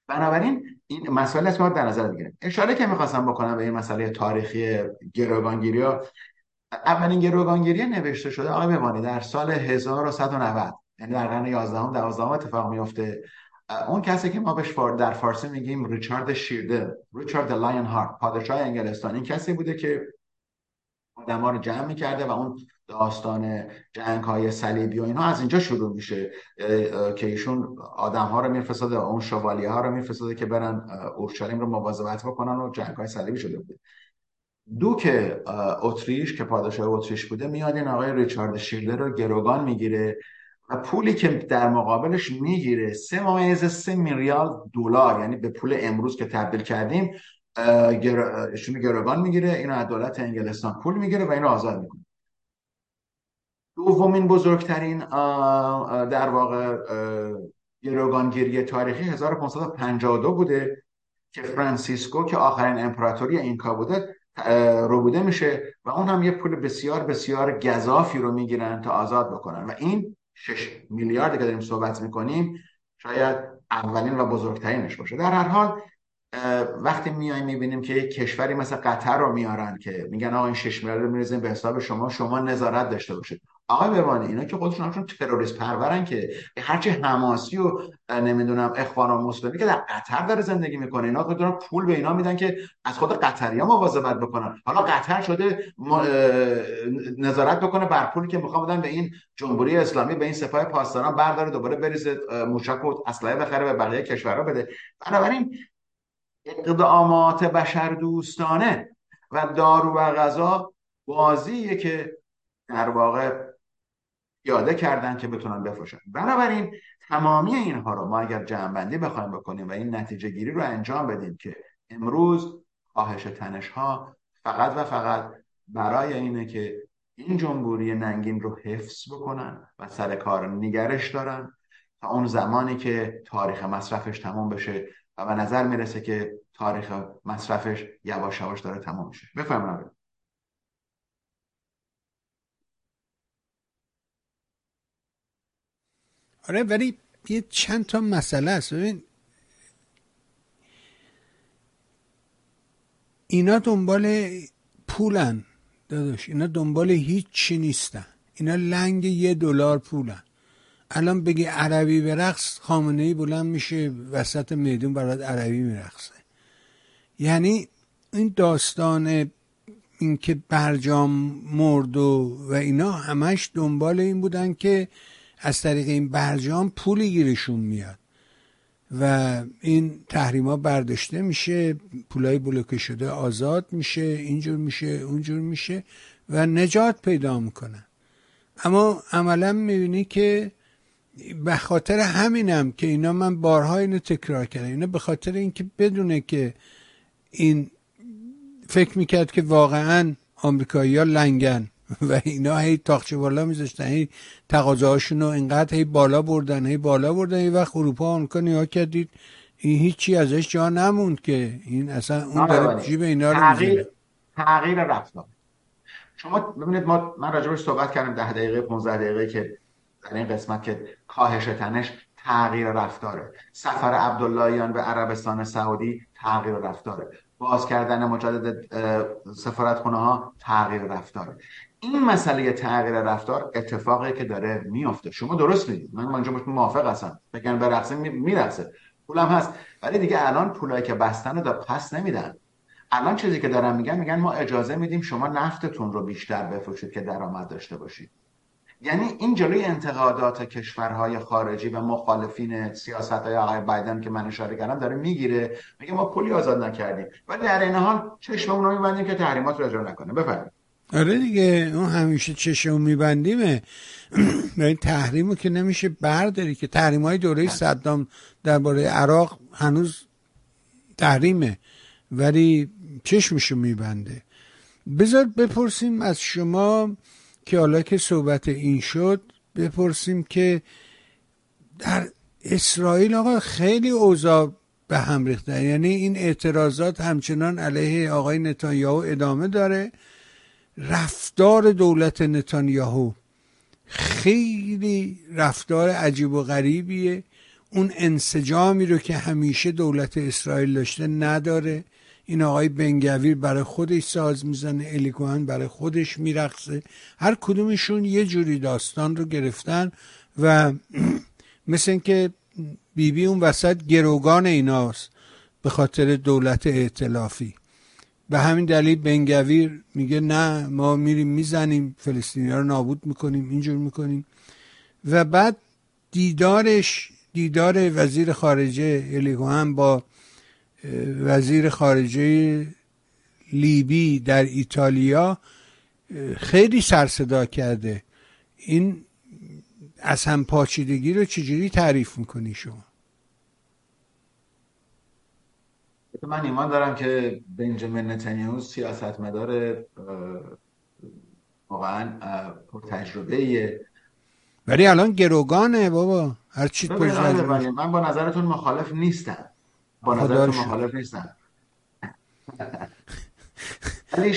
بنابراین این مسئله است که در نظر بگیریم اشاره که می‌خواستم بکنم به این مسئله تاریخی گروگانگیری اولین گروگانگیری نوشته شده آقای بمانی در سال 1190 یعنی در قرن 11 12 اتفاق میفته اون کسی که ما بهش در فارسی میگیم ریچارد شیرده ریچارد لاین هارت پادشاه انگلستان. این کسی بوده که آدم رو جمع می‌کرده و اون داستان جنگ های صلیبی و اینها از اینجا شروع میشه که ایشون آدم ها رو میفرستاده اون شوالیه ها رو میفرستاده که برن اورشلیم رو مواظبت بکنن و جنگ های صلیبی شده بوده. دوک اتریش که پادشاه اتریش بوده میاد این آقای ریچارد شیرلر رو گروگان می‌گیره و پولی که در مقابلش می‌گیره سه ممیز سه میلیارد دلار یعنی به پول امروز که تبدیل کردیم ایشون گروگان می‌گیره اینو از دولت انگلستان پول می‌گیره و اینو آزاد می‌کنه. دومین بزرگترین در واقع گروگانگیری تاریخی 1552 بوده که فرانسیسکو که آخرین امپراتوری اینکا بوده رو بوده میشه و اون هم یه پول بسیار بسیار گذافی رو می‌گیرن تا آزاد بکنن و این 6 میلیارد که داریم صحبت می‌کنیم شاید اولین و بزرگترینش باشه. در هر حال وقتی میایم می‌بینیم که یک کشوری مثل قطر رو میارن که میگن آقا این 6 میلیارد رو میریزیم به حساب شما شما نظارت داشته باشید. آقای ببانی اینا که خودشون همشون تروریست پرورن که هرچی حماسی و نمی‌دونم اخوان و مسلمی که در قطر داره زندگی می‌کنه اینا خودشون پول به اینا میدن که از خود قطری ها مواظبت بکنن. حالا قطر شده نظارت بکنه بر پولی که می‌خوام بدن به این جمهوری اسلامی به این سپاه پاسداران برداره دوباره بریزه موشک و اسلحه بخره به بقیه کشورها بده. بنابراین اقدامات بشر دوستانه و دارو و غذا بازیه که در واقع پیاده کردن که بتونن بفروشن. بنابراین تمامی اینها رو ما اگر جمعبندی بخوایم بکنیم و این نتیجه گیری رو انجام بدیم که امروز کاهش تنش ها فقط و فقط برای اینه که این جمهوری ننگین رو حفظ بکنن و سر کار نگرش دارن تا اون زمانی که تاریخ مصرفش تمام بشه و به نظر می‌رسه که تاریخ مصرفش یواش یواش داره تمام میشه. بفرمایید. آره ولی یه چند تا مسئله است. ببین اینا دنبال پولن داداش. اینا دنبال هیچ چی نیستن. اینا لنگ یه دلار پولن. الان بگی عربی برقص خامنه ای بلند میشه وسط میدون برات عربی میرقصه. یعنی این داستان اینکه برجام مرد و, و اینا همش دنبال این بودن که از طریق این برجام پولی گیرشون میاد. و این تحریما برداشته میشه پولای بلوکه شده آزاد میشه اینجور میشه اونجور میشه و نجات پیدا می‌کنن اما عملا می‌بینی که به خاطر همینم که اینا من بارها اینو تکرار کردم. اینا به خاطر اینکه بدونه که این فکر می‌کرد که واقعا آمریکایی ها لنگن. و اینا هی تاخچه بالا میذاشتن هی تقاضاهاشون رو اینقدر هی بالا بردن هی بالا بردن هی وقت اروپا آمریکا نگاه کردید این هیچی ازش جا نموند که. این اصلا اون داره جیب اینا رو تغییر تغییر رفتار. شما ببینید ما من راجبش صحبت کردم ده دقیقه 15 دقیقه که در این قسمت که کاهش تنش تغییر رفتاره. سفر عبداللهیان به عربستان سعودی تغییر رفتاره. باز کردن مجدد سفارت خونه ها تغییر رفتاره. این مسئله تغییر رفتار اتفاقی که داره میافته. شما درست می‌دید من اینجا موافق هستم. بگن برقصه میرقصه. پولم هست. ولی دیگه الان پولایی که بستن رو پس نمیدن. الان چیزی که دارن میگن میگن ما اجازه میدیم شما نفتتون رو بیشتر بفروشید که درآمد داشته باشید. یعنی این جلوی انتقادات کشورهای خارجی و مخالفین سیاست های آقای بایدن که من اشاره کردم داره می‌گیره. میگه ما پولی آزاد نکردیم. ولی در این حال چشم رو میبندیم که تحریمات رو اجرا نکنه. بفرمایید. آره دیگه اون همیشه چشم میبندیمه. این تحریمو که نمیشه برداری که تحریم های دوره بله. صدام درباره عراق هنوز تحریمه ولی چشمشو میبنده. بذار بپرسیم از شما که حالا که صحبت این شد بپرسیم که در اسرائیل آقا خیلی اوضاع به هم ریخته. یعنی این اعتراضات همچنان علیه آقای نتانیاهو ادامه داره. رفتار دولت نتانیاهو خیلی رفتار عجیب و غریبیه. اون انسجامی رو که همیشه دولت اسرائیل داشته نداره. این آقای بنگویر برای خودش ساز می‌زنه الیکوهن برای خودش میرقصه. هر کدومشون یه جوری داستان رو گرفتن و مثل اینکه بیبی اون وسط گروگان ایناست به خاطر دولت ائتلافی. به همین دلیل بنگویر میگه نه ما میریم می‌زنیم فلسطینی رو نابود می‌کنیم اینجور می‌کنیم. و بعد دیدارش دیدار وزیر خارجه الیگو هم با وزیر خارجه لیبی در ایتالیا خیلی سرصدا کرده. این از هم پاچیدگی رو چجوری تعریف می‌کنی شما؟ من ایمان دارم که بنجامین نتانیاهو سیاستمدار واقعا پر تجربه ولی الان گروگانه بابا. هر چی من با نظرتون مخالف نیستم. با نظرتون مخالف نیستم. ولی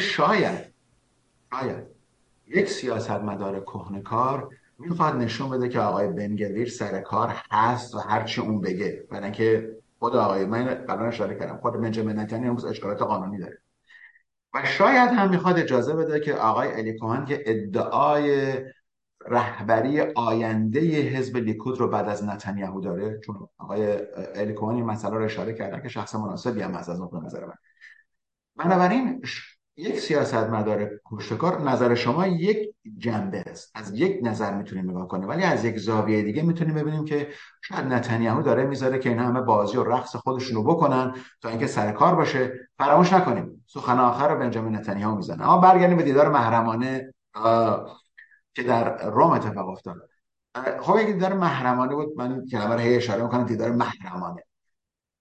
شاید شاید یک سیاستمدار کهنکار می‌خواد نشون بده که آقای بنگویر سر کار هست و هرچی اون بگه برای اینکه خود آقای من قبلا اشاره کردم خود بنجامین نتانیاهو امروز اشکالات قانونی داره. و شاید هم می‌خواد اجازه بده که آقای الی کوهن که ادعای رهبری آینده حزب لیکود رو بعد از نتانیاهو داره چون آقای الی کوهن این مسئله رو اشاره کردن که شخص مناسبی هم از نقطه نظر من. بنابراین یک سیاست مدار کشتکار نظر شما یک جنبه است. از یک نظر می‌تونیم نگاه کنیم ولی از یک زاویه دیگه می‌تونیم ببینیم که شاید نتانیاهو داره می‌ذاره که اینا همه بازی و رقص خودشون رو بکنن تا اینکه سر کار باشه. فراموش نکنیم سخن آخر رو بنجامین نتانیاهو می‌زنه. اما برگردیم به دیدار محرمانه که در روم اتفاق افتاد. خب یک دیدار محرمانه بود من کلمه رو هی اشاره می‌کنم دیدار محرمانه.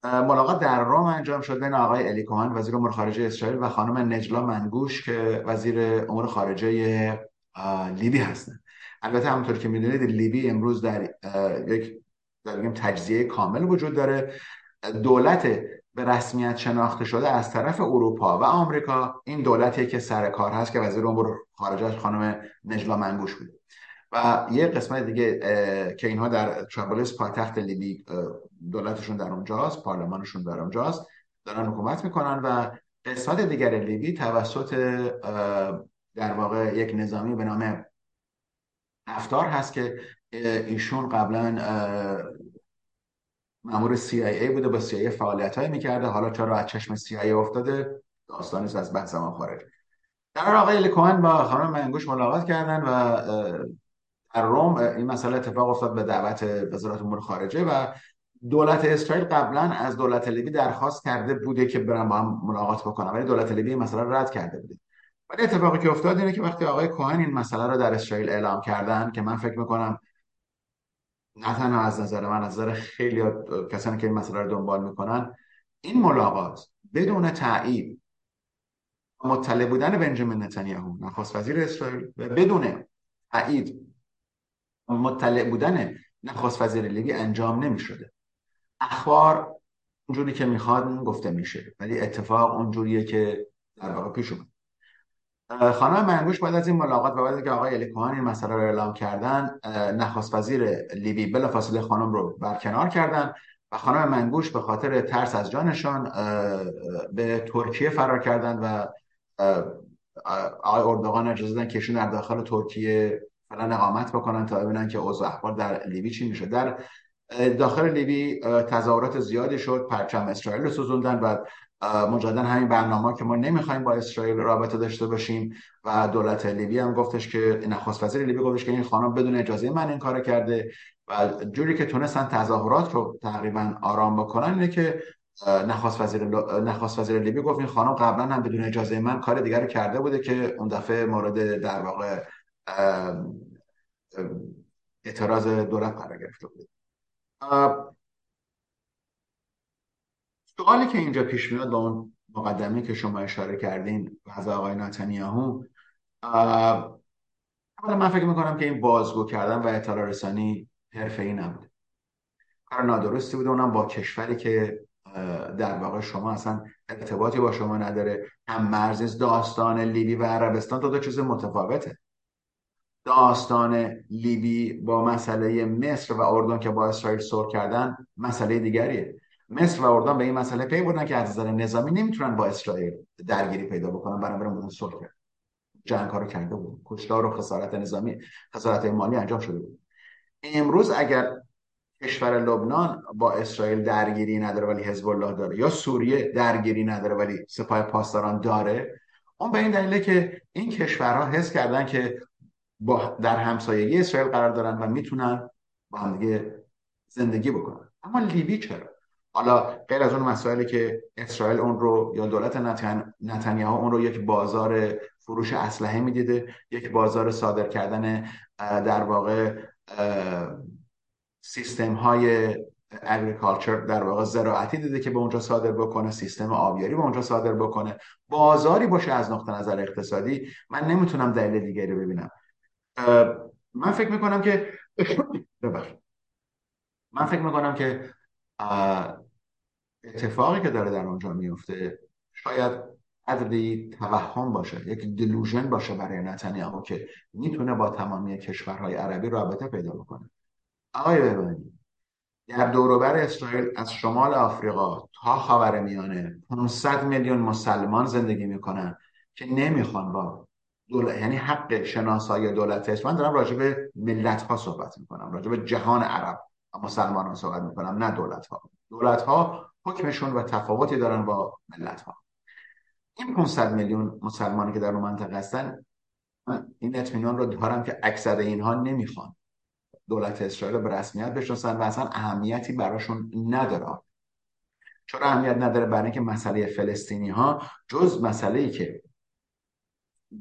ملاقات در روم انجام شد بین آقای الی کوهن وزیر امور خارجه اسرائیل و خانم نجلا منگوش که وزیر امور خارجه لیبی هستن. البته همونطور که می‌دونید لیبی امروز در یک در تجزیه کامل وجود داره. دولت به رسمیت شناخته شده از طرف اروپا و آمریکا این دولتیه که سر کار هست که وزیر امور خارجه خانم نجلا منگوش بوده. و یه قسمت دیگه که اینها در ترابلس پایتخت لیبی دولتشون در اونجاست پارلمانشون در اونجاست دارن حکومت می‌کنن و قسمت دیگر لیبی توسط در واقع یک نظامی به نام افتار هست که ایشون قبلا مامور CIA بوده با CIA فعالیت های می‌کرده. حالا چرا از چشم CIA افتاده؟ داستانی از بحث ما خارج. در آقای لکوهن با خانم منگوش ملاقات کردن و در روم این مسئله اتفاق افتاد به دعوت وزارت امور خارجه و دولت اسرائیل قبلا از دولت لیبی درخواست کرده بوده که برن با هم ملاقات بکنن ولی دولت لیبی این مسئله رد کرده بوده. ولی اتفاقی که افتاد اینه که وقتی آقای کوهن این مسئله رو در اسرائیل اعلام کردن که من فکر می‌کنم نه تنها از نظر من از نظر خیلی کسانی که این مسئله رو دنبال می‌کنن این ملاقات بدون تایید مطلع بودن بنجامین نتانیاهو نخست وزیر اسرائیل و بدون تایید مطلع بودن نخست وزیر لیبی انجام نمی شده اخبار اونجوری که می‌خواد گفته میشه ولی اتفاق اونجوریه که در واقع پیش اومد. خانم منگوش بعد از این ملاقات و بعد که آقای الکوهان این مسئله رو اعلام کردن نخست وزیر لیبی بلافاصله خانم رو برکنار کردن و خانم منگوش به خاطر ترس از جانشان به ترکیه فرار کردن و آقای اردوغان اجازه دادن کشون در داخل ترکیه فعلا اقامت بکنن تا ببینن که اوضاع احوال در لیبی چی میشه. در داخل لیبی تظاهرات زیادی شد پرچم اسرائیل رو سوزوندن و مجددا همین برنامه که ما نمی‌خوایم با اسرائیل رابطه داشته باشیم و دولت لیبی هم گفتش که نخست وزیر لیبی گفتش که این خانم بدون اجازه من این کار کرده و جوری که تونستن تظاهرات رو تقریبا آرام بکنن اینه که نخست وزیر نخست وزیر لیبی گفت این خانم قبلا هم بدون اجازه من کار دیگر کرده بوده که اون دفعه مورد در واقع اعتراض دولت قرار گرفته بود. سوالی که اینجا پیش میاد با اون مقدمه که شما اشاره کردین از آقای نتانیاهو اولا من فکر می‌کنم که این بازگو کردن و اطلاع رسانی ای نبوده کار نادرستی بوده اونم با کشوری که در واقع شما اصلا ارتباطی با شما نداره. هم مرز داستان لیبی و عربستان دو, دو چیز متفاوته. داستان لیبی با مسئله مصر و اردن که با اسرائیل سر کردن مسئله دیگریه. مصر و اردن به این مسئله پی بردن که از نظر نظامی نمی‌تونن با اسرائیل درگیری پیدا بکنن بنابراین بودن سر کرد جنگ رو کرده بود کشتار و خسارت نظامی خسارت مالی انجام شده بود. امروز اگر کشور لبنان با اسرائیل درگیری نداره ولی حزب الله داره یا سوریه درگیری نداره ولی سپاه پاسداران داره اون به این دلیله که این کشورها حس کردن که با در همسایگی اسرائیل قرار دارن و می‌تونن با هم دیگه زندگی بکنن. اما لیبی چرا؟ حالا غیر از اون مسائلی که اسرائیل اون رو یا دولت نتن... نتانیاهو اون رو یک بازار فروش اسلحه می‌دیده یک بازار صادر کردن در واقع سیستم های اگریکالچر در واقع زراعتی دیده که به اونجا صادر بکنه سیستم آبیاری به اونجا صادر بکنه. بازاری باشه از نقطه نظر اقتصادی. من نمی‌تونم دلیل دیگری ببینم. من فکر می‌کنم که من فکر می‌کنم که اتفاقی که داره در اونجا میفته شاید قدری توهم باشه یک دلوژن باشه برای نتانیاهو که می‌تونه با تمامی کشورهای عربی رابطه پیدا بکنه. آقای ببینید در دوروبر اسرائیل از شمال آفریقا تا خاور میانه 500 میلیون مسلمان زندگی می‌کنن که نمی‌خوان با دولت یعنی حق شناسایی دولت اسرائیل من دارم راجع به ملت ها صحبت می‌کنم راجع به جهان عرب. و مسلمان ها صحبت می‌کنم نه دولت ها دولت ها حکمشون و تفاوتی دارن با ملت ها این 500 میلیون مسلمانی که در منطقه هستن این اطمینان رو دارم که اکثر اینها نمی‌خوان. دولت اسرائیل رو به رسمیت بشناسن و اصلا اهمیتی براشون نداره. چرا اهمیت نداره؟ برای اینکه مسئله فلسطینی ها جز مسئله ای که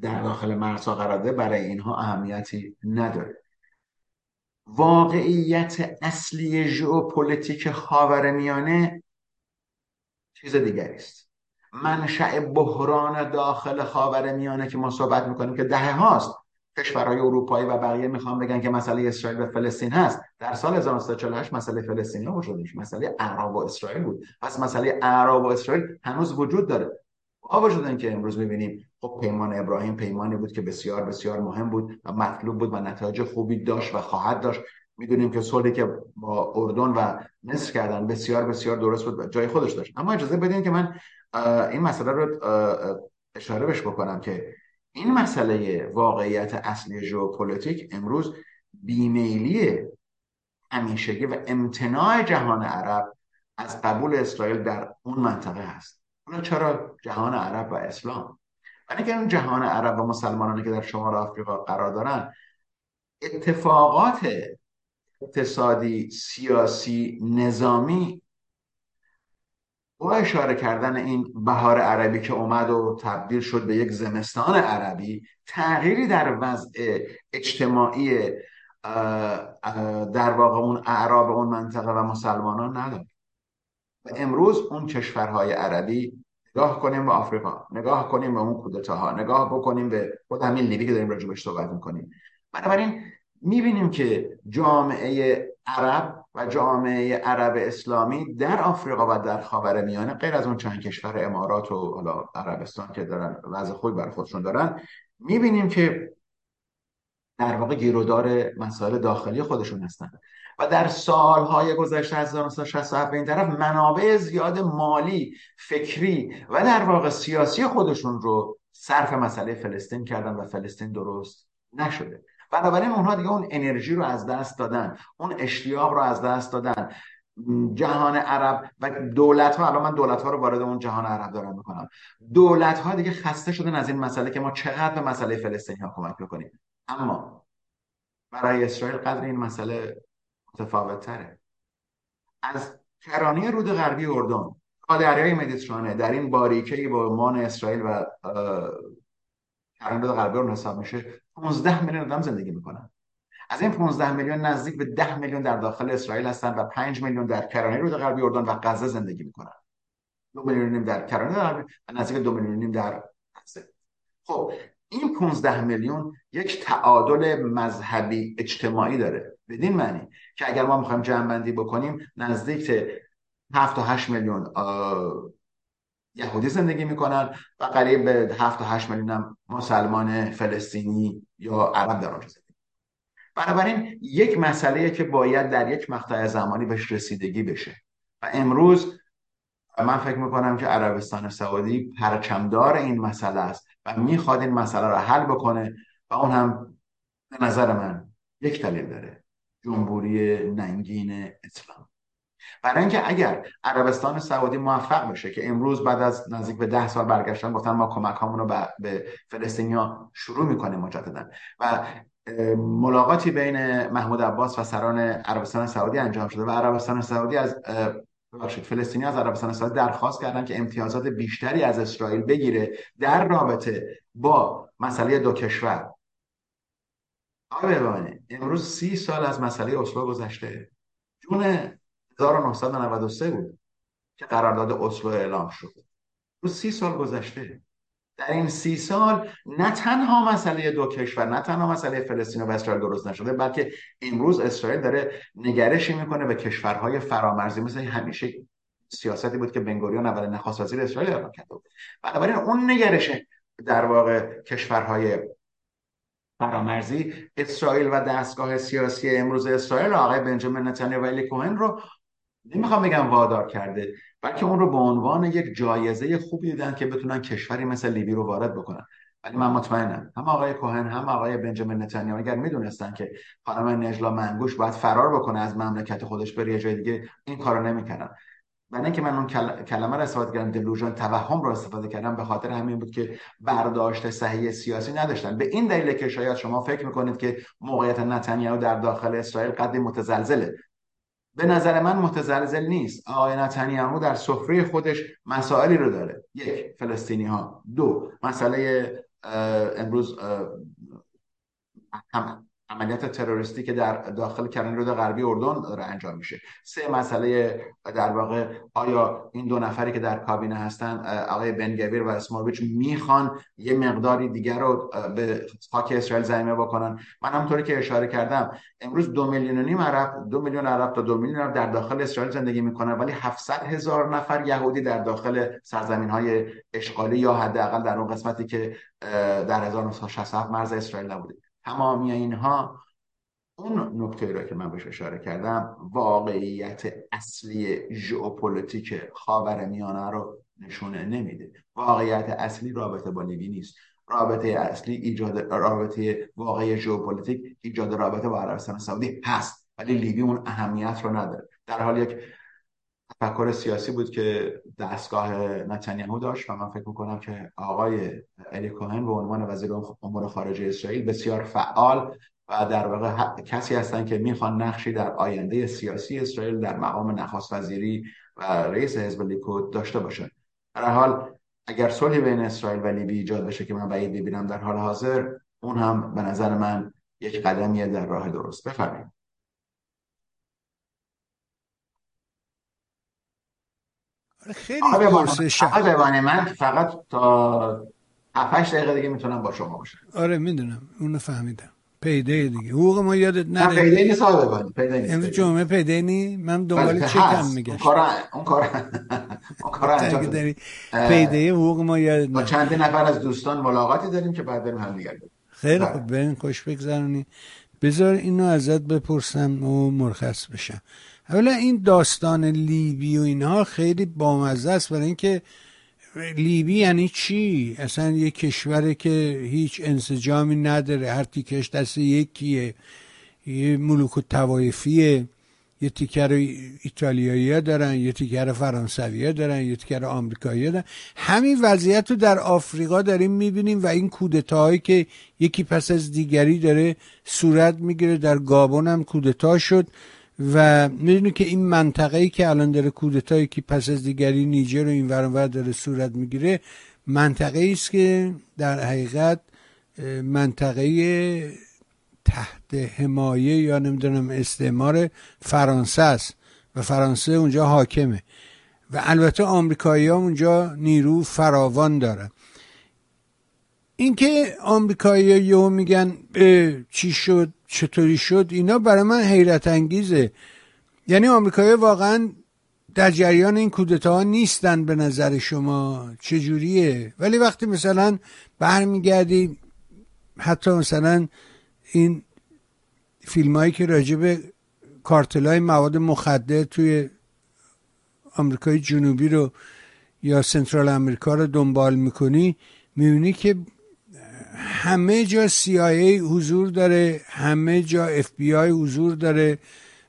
در داخل مرزها قرار برای اینها اهمیتی نداره. واقعیت اصلی ژئوپلیتیک خاورمیانه چیز دیگری است. منشأ بحران داخل خاورمیانه که ما صحبت می‌کنیم که دهه هاست. کشورهای اروپایی و بقیه می‌خوام بگن که مسئله اسرائیل و فلسطین هست. در سال 1948 مسئله فلسطین وجود مسئله عرب و اسرائیل بود. پس مسئله عرب و اسرائیل هنوز وجود داره. با وجود که امروز می‌بینیم خب پیمان ابراهیم پیمانی بود که بسیار بسیار مهم بود و مطلوب بود و نتایج خوبی داشت و خواهد داشت. می‌دونیم که صلحی که با اردن و مصر کردن بسیار بسیار درست بود و جای خودش داشت. اما اجازه بدین که من این مسئله رو اشاره بش بکنم که این مسئله واقعیت اصلی ژئوپلیتیک امروز بیمیلی همیشگی و امتناع جهان عرب از قبول اسرائیل در اون منطقه هست. حالا چرا جهان عرب و اسلام؟ برای که اون جهان عرب و مسلمانانی که در شمال آفریقا قرار دارن اتفاقات اقتصادی سیاسی نظامی با اشاره کردن این بهار عربی که اومد و تبدیل شد به یک زمستان عربی تغییری در وضع اجتماعی در واقع اون اعراب اون منطقه و مسلمانان نداره. و امروز اون کشورهای عربی نگاه کنیم به آفریقا نگاه کنیم به اون کودتاها نگاه بکنیم به خود همین لیبی که داریم راجبش صحبت می‌کنیم. بنابراین می‌بینیم که جامعه عرب و جامعه عرب اسلامی در آفریقا و در خاور میانه غیر از اون چند کشور امارات و حالا عربستان که دارن وضع خوبی برای خودشون دارن می‌بینیم که در واقع گیرودار مسائل داخلی خودشون هستن. و در سالهای گذشته از 1967 به این طرف منابع زیاد مالی فکری و در واقع سیاسی خودشون رو صرف مسئله فلسطین کردن و فلسطین درست نشده. بنابراین اونها دیگه اون انرژی رو از دست دادن اون اشتیاق رو از دست دادن. جهان عرب و دولت ها الان من دولت ها رو وارد اون جهان عرب دارم می‌کنم. دولت ها دیگه خسته شدن از این مسئله که ما چقدر به مسئله فلسطینی ها کمک بکنیم. اما برای اسرائیل قدر این مسئله متفاوت تره از کرانه رود غربی اردن تا دریای مدیترانه در این باریکه با مان اسرائیل و کرانه رود غربی اردن حساب میشه 15 میلیون آدم زندگی می‌کنن. از این 15 میلیون نزدیک به 10 میلیون در داخل اسرائیل هستن و 5 میلیون در کرانه رود غربی اردن و غزه زندگی می‌کنن. 2 میلیون نیم در کرانه غربی و نزدیک 2 میلیون در غزه. خب این 15 میلیون یک تعادل مذهبی اجتماعی داره. بدین معنی که اگر ما می‌خوایم جمع بندی بکنیم نزدیک 7 تا 8 میلیون یهودی زندگی می‌کنن و قریب به 7 تا 8 میلیون هم مسلمان فلسطینی یا عرب در آنجا زندگی بنابراین یک مسئله که باید در یک مقطع زمانی بهش رسیدگی بشه. و امروز من فکر می‌کنم که عربستان سعودی پرچمدار این مسئله است و می‌خواد این مسئله رو حل بکنه و اون هم به نظر من یک دلیل داره جمهوری ننگین اسلام. برای اینکه اگر عربستان سعودی موفق بشه که امروز بعد از نزدیک به ده سال برگشتن گفتن ما کمک رو به فلسطینیا شروع می‌کنیم مجددا و ملاقاتی بین محمود عباس و سران عربستان سعودی انجام شده و عربستان سعودی از ببخشید فلسطینی از عربستان سعودی درخواست کردن که امتیازات بیشتری از اسرائیل بگیره در رابطه با مسئله دو کشور. آقای ببینید امروز سی سال از مسئله اسلو گذشته. جون 1993 بود که قرارداد اسلو اعلام شد. روز سی سال گذشته. در این سی سال نه تنها مسئله دو کشور نه تنها مسئله فلسطین و اسرائیل درست نشده بلکه امروز اسرائیل داره نگرشی می‌کنه به کشورهای فرامرزی. مثل همیشه سیاستی بود که بنگوریون اول نخست وزیر اسرائیل اعلام کرده بود. بنابراین اون نگرش در واقع کشورهای فرامرزی اسرائیل و دستگاه سیاسی امروز اسرائیل آقای بنجامین نتانیاهو و الی کوهن رو نمی‌خوام بگم وادار کرده بلکه اون رو به عنوان یک جایزه خوبی دیدن که بتونن کشوری مثل لیبی رو وارد بکنن. ولی من مطمئنم هم آقای کوهن هم آقای بنجامین نتانیاهو اگر می‌دونستن که خانم نجلا منگوش باید فرار بکنه از مملکت خودش بره یه جای دیگه این کارو نمی‌کنن من اینکه من اون کلمه رو استفاده کردم دلوژن توهم رو استفاده کردم به خاطر همین بود که برداشت صحیح سیاسی نداشتن. به این دلیل که شاید شما فکر می‌کنید که موقعیت نتانیاهو در داخل اسرائیل قدری متزلزله. به نظر من متزلزل نیست. آقای نتانیاهو در سفره خودش مسائلی رو داره. یک فلسطینی ها دو مسئله امروز عملیات تروریستی که در داخل کرن رود غربی اردن داره انجام میشه. سه مسئله در واقع آیا این دو نفری که در کابینه هستن آقای بنگویر و اسمورویچ می‌خوان یه مقداری دیگر رو به خاک اسرائیل زمینه بکنن؟ من همونطوری که اشاره کردم امروز دو میلیون و نیم عرب دو میلیون عرب تا دو میلیون عرب در داخل اسرائیل زندگی می‌کنن ولی 700 هزار نفر یهودی در داخل سرزمین های اشغالی یا حداقل در اون قسمتی که در 1967 مرز اسرائیل نبوده. تمامی اینها اون نکته را که من بهش اشاره کردم واقعیت اصلی ژئوپلیتیک خاور میانه رو نشونه نمیده. واقعیت اصلی رابطه با لیبی نیست. رابطه اصلی ایجاد رابطه واقعی ژئوپلیتیک ایجاد رابطه با عربستان سعودی هست ولی لیبی اون اهمیت رو نداره. در حال یک تفکر سیاسی بود که دستگاه نتانیاهو داشت و من فکر می‌کنم که آقای الی کوهن به عنوان وزیر امور خارجه اسرائیل بسیار فعال و در واقع کسی هستند که می‌خوان نقشی در آینده سیاسی اسرائیل در مقام نخست وزیری و رئیس حزب لیکود داشته باشن. در حال اگر صلحی بین اسرائیل و لیبی ایجاد بشه که من بعید ببینم در حال حاضر اون هم به نظر من یک قدمیه در راه درست. بفرمایید. خیلی پرسش من فقط تا 7 دقیقه دیگه می‌تونم با شما باشم. آره می‌دونم. اونو فهمیدم. پیده دیگه. حقوق ما یادت نره. نه پیده نیست آقای پیده نیست امروز جمعه پیده نی. من دنبال بله، چکم میگشت اون کارا اون کارا اون کارا انجام پیده حقوق ما یادت نره. چند نفر از دوستان ملاقاتی داریم که بعد بریم هم دیگر خیلی بله. خوب. بریم خوش بگذرونی. بذار اینو ازت بپرسم و مرخص بشم. اولا این داستان لیبی و اینها خیلی بامزه است برای اینکه لیبی یعنی چی؟ اصلا یه کشوره که هیچ انسجامی نداره هر تیکش دست یکیه یه ملوک و توایفیه یه تیکر ایتالیایی دارن یه تیکر فرانسوی دارن یه تیکر آمریکایی دارن. همین وضعیت رو در آفریقا داریم می‌بینیم و این کودتاهایی که یکی پس از دیگری داره صورت می‌گیره. در گابون هم کودتا شد. و می‌دونی که این منطقه ای که الان داره کودتایی که پس از دیگری نیجر و این ورانور داره صورت می‌گیره منطقه است که در حقیقت منطقه تحت حمایه یا نمی‌دونم استعمار فرانسه است و فرانسه اونجا حاکمه. و البته آمریکایی ها اونجا نیرو فراوان دارن. اینکه آمریکایی یهو میگن چی شد؟ چطوری شد اینا برای من حیرت انگیزه. یعنی آمریکایی واقعا در جریان این کودتا نیستن به نظر شما؟ چجوریه؟ ولی وقتی مثلا برمیگردی حتی مثلا این فیلم هایی که راجب کارتل های مواد مخدر توی آمریکای جنوبی رو یا سنترال امریکا رو دنبال می‌کنی می‌بینی که همه جا CIA حضور داره همه جا FBI حضور داره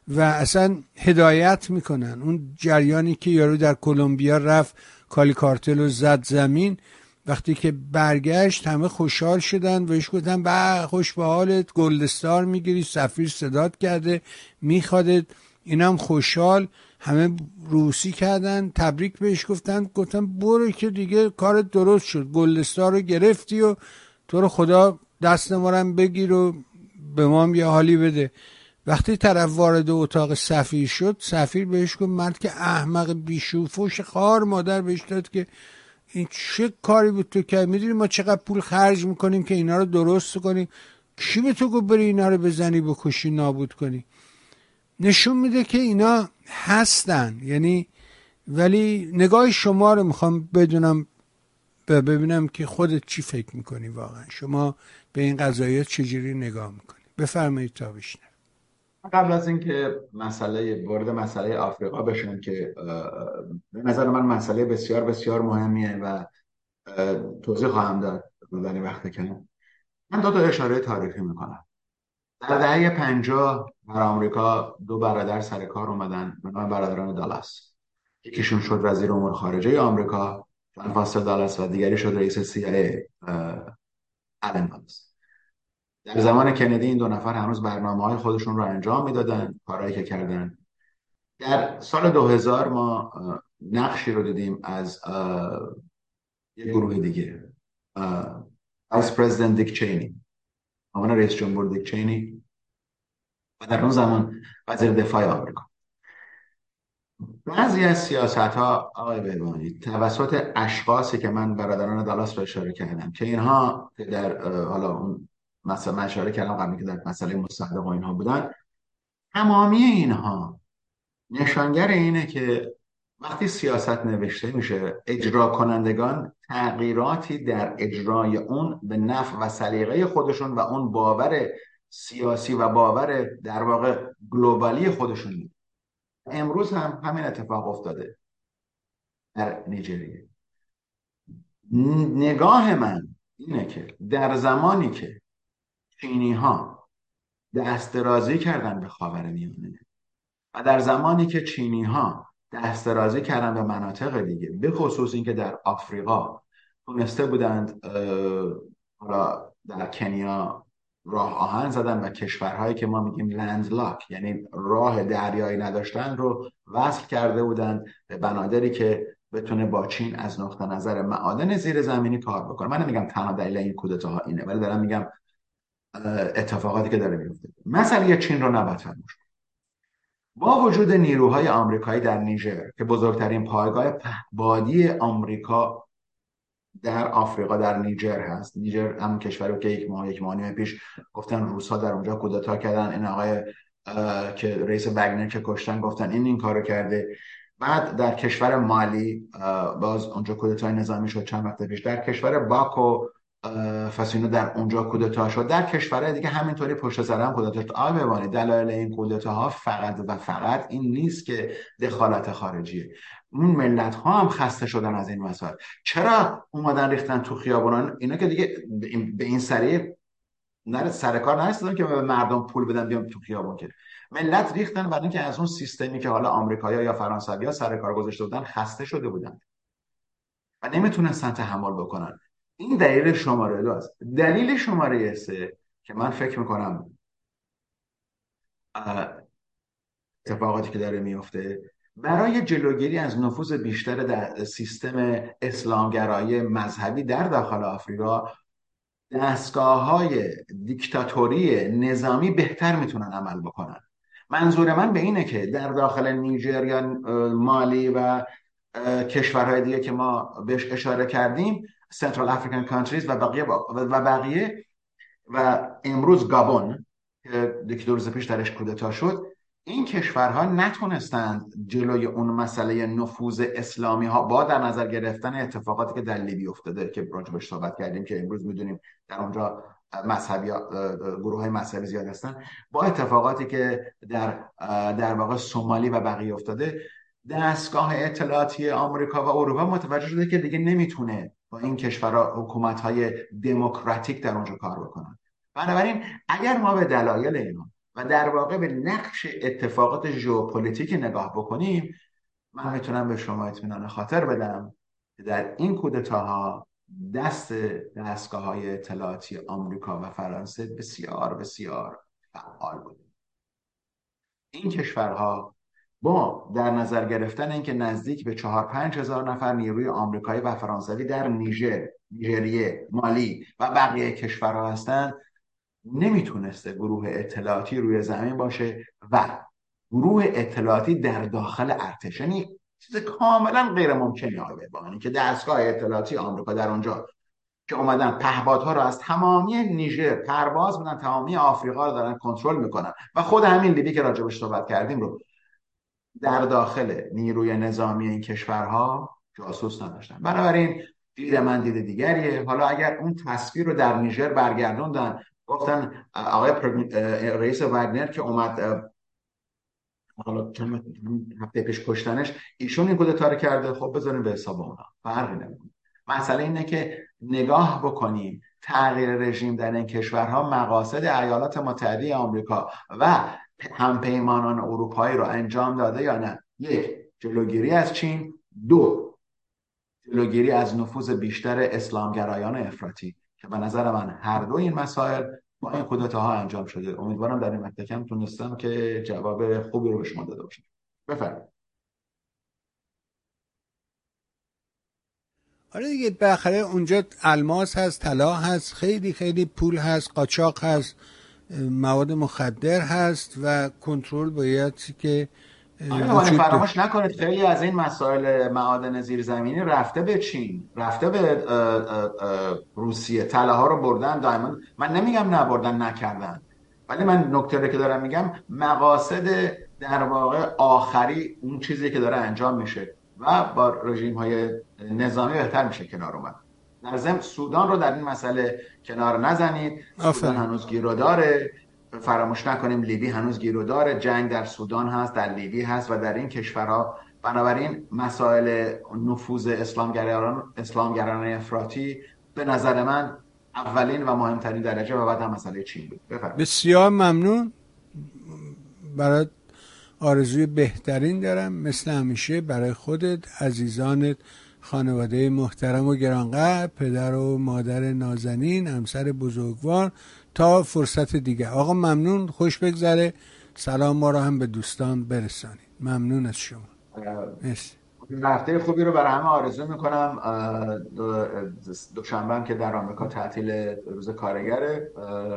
و اصلا هدایت می‌کنن. اون جریانی که یارو در کلمبیا رفت کالی کارتل رو زد زمین. وقتی که برگشت همه خوشحال شدن بهش گفتن به خوش به حالت گلدستار می‌گیری سفیر صدات کرده میخوادت. اینم خوشحال. همه روسی کردن تبریک بهش گفتن. گفتن برو که دیگه کار درست شد گلدستار رو گرفتی و تو رو خدا دست مارم بگیر و به ما یه حالی بده. وقتی طرف وارد اتاق سفیر شد سفیر بهش گفت مرد که احمق بیشوفوش خار مادر بهش داد که این چه کاری بود تو که می‌دونی ما چقدر پول خرج می‌کنیم که اینا رو درست کنیم؟ کی به تو گفت بری اینا رو بزنی بکشی نابود کنی؟ نشون میده که اینا هستن. یعنی ولی نگاه شما رو می‌خوام بدونم ببینم که خودت چی فکر می‌کنی واقعا. شما به این قضایت چجوری نگاه می‌کنی؟ بفرمایید تا بشنم قبل از اینکه مسئله وارد مسئله آفریقا بشن که به نظر من مسئله بسیار بسیار مهمیه و توضیح خواهم داد در وقت کم من دو تا اشاره تاریخی می‌کنم. در دهه پنجاه در آمریکا دو برادر سر کار اومدن به نام برادران دالاس. یکیشون شد وزیر امور خارجه آمریکا. جان فاستر دالاس و دیگری شد رئیس ای آلن دالاس در زمان کندی این دو نفر هنوز برنامه های خودشون رو انجام می‌دادن کارهایی که کردن. در سال 2000 ما نقشی رو دیدیم از یک گروه دیگه. از پرزیدنت دیک چینی عنوان رئیس جمهور دیک چینی و در اون زمان وزیر دفاع آمریکا. بعضی از سیاست ها آقای بهبانی توسط اشخاصی که من برادران دالاس رو اشاره کردم که اینها در حالا مثلا من اشاره کردم قبلی که در مسئله مصدق و اینها بودن تمامی اینها نشانگر اینه که وقتی سیاست نوشته میشه اجرا کنندگان تغییراتی در اجرای اون به نفع و سلیقه خودشون و اون باور سیاسی و باور در واقع گلوبالی خودشون امروز هم همین اتفاق افتاده در نیجریه. نگاه من اینه که در زمانی که چینی ها دست کردن به خاور میانه و در زمانی که چینی ها دست کردن به مناطق دیگه به خصوص اینکه در آفریقا تونسته بودند حالا در کنیا راه آهن زدن و کشورهایی که ما میگیم لندلاک یعنی راه دریایی نداشتن رو وصل کرده بودند به بنادری که بتونه با چین از نقطه نظر معادن زیر زمینی کار بکنه. من نمیگم تنها دلیل این کودتاها اینه ولی دارم میگم اتفاقاتی که داره میفته. مسئله چین رو نباید فراموش با وجود نیروهای آمریکایی در نیجر که بزرگترین پایگاه پهبادی آمریکا در آفریقا در نیجر هست. نیجر هم کشوری که یک ماه یک ماه پیش گفتن روسا در اونجا کودتا کردن. این آقای که رئیس بگنر که کشتن گفتن این این کارو کرده. بعد در کشور مالی باز اونجا کودتای نظامی شد. چند وقت پیش در کشور باکو فسینو در اونجا کودتا شد. در کشورهای دیگه همینطوری پشت سر هم کودتا شد. آقای دلایل این کودتاها فقط و فقط این نیست که دخالت خارجیه. اون ملت ها هم خسته شدن از این مسائل چرا اومدن ریختن تو خیابونان اینا که دیگه به این سریع نره سر کار نرسیدن که به مردم پول بدن بیام تو خیابون که. ملت ریختن برای اینکه از اون سیستمی که حالا آمریکایی یا فرانسوی ها سر کار گذاشته بودن خسته شده بودن. و نمی‌تونستن تحمل بکنن. این دلیل شماره دو است. دلیل شماره سه که من فکر می‌کنم اتفاقاتی که داره میفته برای جلوگیری از نفوذ بیشتر در سیستم اسلامگرایی مذهبی در داخل آفریقا دستگاه های دیکتاتوری نظامی بهتر می‌تونن عمل بکنن. منظور من به اینه که در داخل نیجر یا مالی و کشورهای دیگه که ما بهش اشاره کردیم سنترال افریکن کانتریز و بقیه و بقیه و امروز گابون که دو روز پیش درش کودتا شد این کشورها نتونستند جلوی اون مسئله نفوذ اسلامی ها با در نظر گرفتن اتفاقاتی که در لیبی افتاده که راجبش صحبت کردیم که امروز می‌دونیم در اونجا مذهبی گروه های مذهبی زیاد هستن با اتفاقاتی که در در واقع سومالی و بقیه افتاده دستگاه اطلاعاتی آمریکا و اروپا متوجه شده که دیگه نمی‌تونه با این کشورها حکومت های دموکراتیک در اونجا کار بکنن بنابراین اگر ما به دلایل اینا و در واقع به نقش اتفاقات ژئوپلیتیک نگاه بکنیم من می‌تونم به شما اطمینان خاطر بدم که در این کودتاها دست دستگاه های اطلاعاتی آمریکا و فرانسه بسیار بسیار فعال بود این کشورها با در نظر گرفتن اینکه نزدیک به چهار پنج هزار نفر نیروی آمریکایی و فرانسوی در نیجر، نیجریه، مالی و بقیه کشورها هستند نمی‌تونسته گروه اطلاعاتی روی زمین باشه و گروه اطلاعاتی در داخل ارتش یعنی چیز کاملا غیر ممکنی آقای با که دستگاه اطلاعاتی آمریکا در اونجا که اومدن پهپادها رو از تمامی نیجر پرواز میدن تمامی آفریقا رو دارن کنترل می‌کنن. و خود همین لیبی که راجبش صحبت کردیم رو در داخل نیروی نظامی این کشورها جاسوس نداشتن. بنابراین دید من دید دیگریه. حالا اگر اون تصویر رو در نیجر برگردوندن گفتن آقای رئیس وگنر که اومد حالا چند هفته پیش کشتنش ایشون این کودتا رو کرده خب بذاریم به حساب اونا. فرقی نمی‌کنه. مسئله اینه که نگاه بکنیم تغییر رژیم در این کشورها مقاصد ایالات متحده آمریکا و همپیمانان اروپایی رو انجام داده یا نه؟ یک جلوگیری از چین. دو جلوگیری از نفوذ بیشتر اسلامگرایان افراطی که به نظر من هر دو این مسائل این کودتاها انجام شده. امیدوارم در این مکتکم تونستم که جواب خوبی رو به شما داده باشم. بفرمایید. آره دیگه بالاخره اونجا الماس هست طلا هست خیلی خیلی پول هست قاچاق هست مواد مخدر هست و کنترل باید که آره فراموش نکنید خیلی از این مسائل معادن زیرزمینی رفته به چین رفته به روسیه. طلاها رو بردن دائما. من نمیگم نبردن نکردن. ولی من نکته که دارم میگم مقاصد در واقع آخری اون چیزی که داره انجام میشه و با رژیم های نظامی بهتر میشه کنار اومد. در ضمن سودان رو در این مسئله کنار نزنید. سودان هنوز گیرو داره فراموش نکنیم لیبی هنوز گیرو داره جنگ در سودان هست در لیبی هست و در این کشورها. بنابراین مسائل نفوذ اسلامگرایان اسلامگرایان افراطی به نظر من اولین و مهمترین درجه و بعد هم مسئله چین بود. بسیار ممنون. برای آرزوی بهترین دارم. مثل همیشه برای خودت عزیزانت خانواده محترم و گرانقدر پدر و مادر نازنین همسر بزرگوار تا فرصت دیگه. آقا ممنون. خوش بگذره. سلام. ما رو هم به دوستان برسانید. ممنون از شما. مرسی. هفته خوبی رو برای همه آرزو می‌کنم. دوشنبه که در آمریکا تعطیل روز کارگره.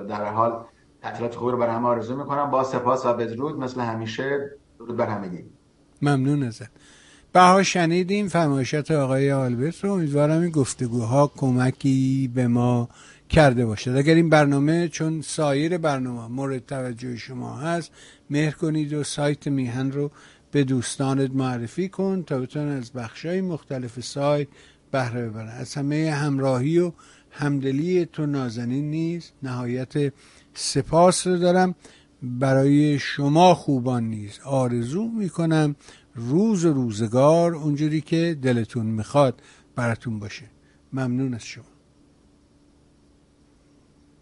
در حال تعطیلات خوبی رو برای همه آرزو می‌کنم. با سپاس و بدرود. مثل همیشه درود بر همگی. ممنون ازت. بها شنیدیم. فرمایشات آقای آلبرت رو. امیدوارم این گفتگوها کمکی به ما کرده باشد اگر این برنامه چون سایر برنامه مورد توجه شما هست مهر کنید و سایت میهن رو به دوستانت معرفی کن تا بتونن از بخشای مختلف سایت بهره ببرن. از همه همراهی و همدلی تو نازنین نیز نهایت سپاس رو دارم. برای شما خوبان نیز آرزو می‌کنم روز و روزگار اونجوری که دلتون می‌خواد براتون باشه. ممنون از شما.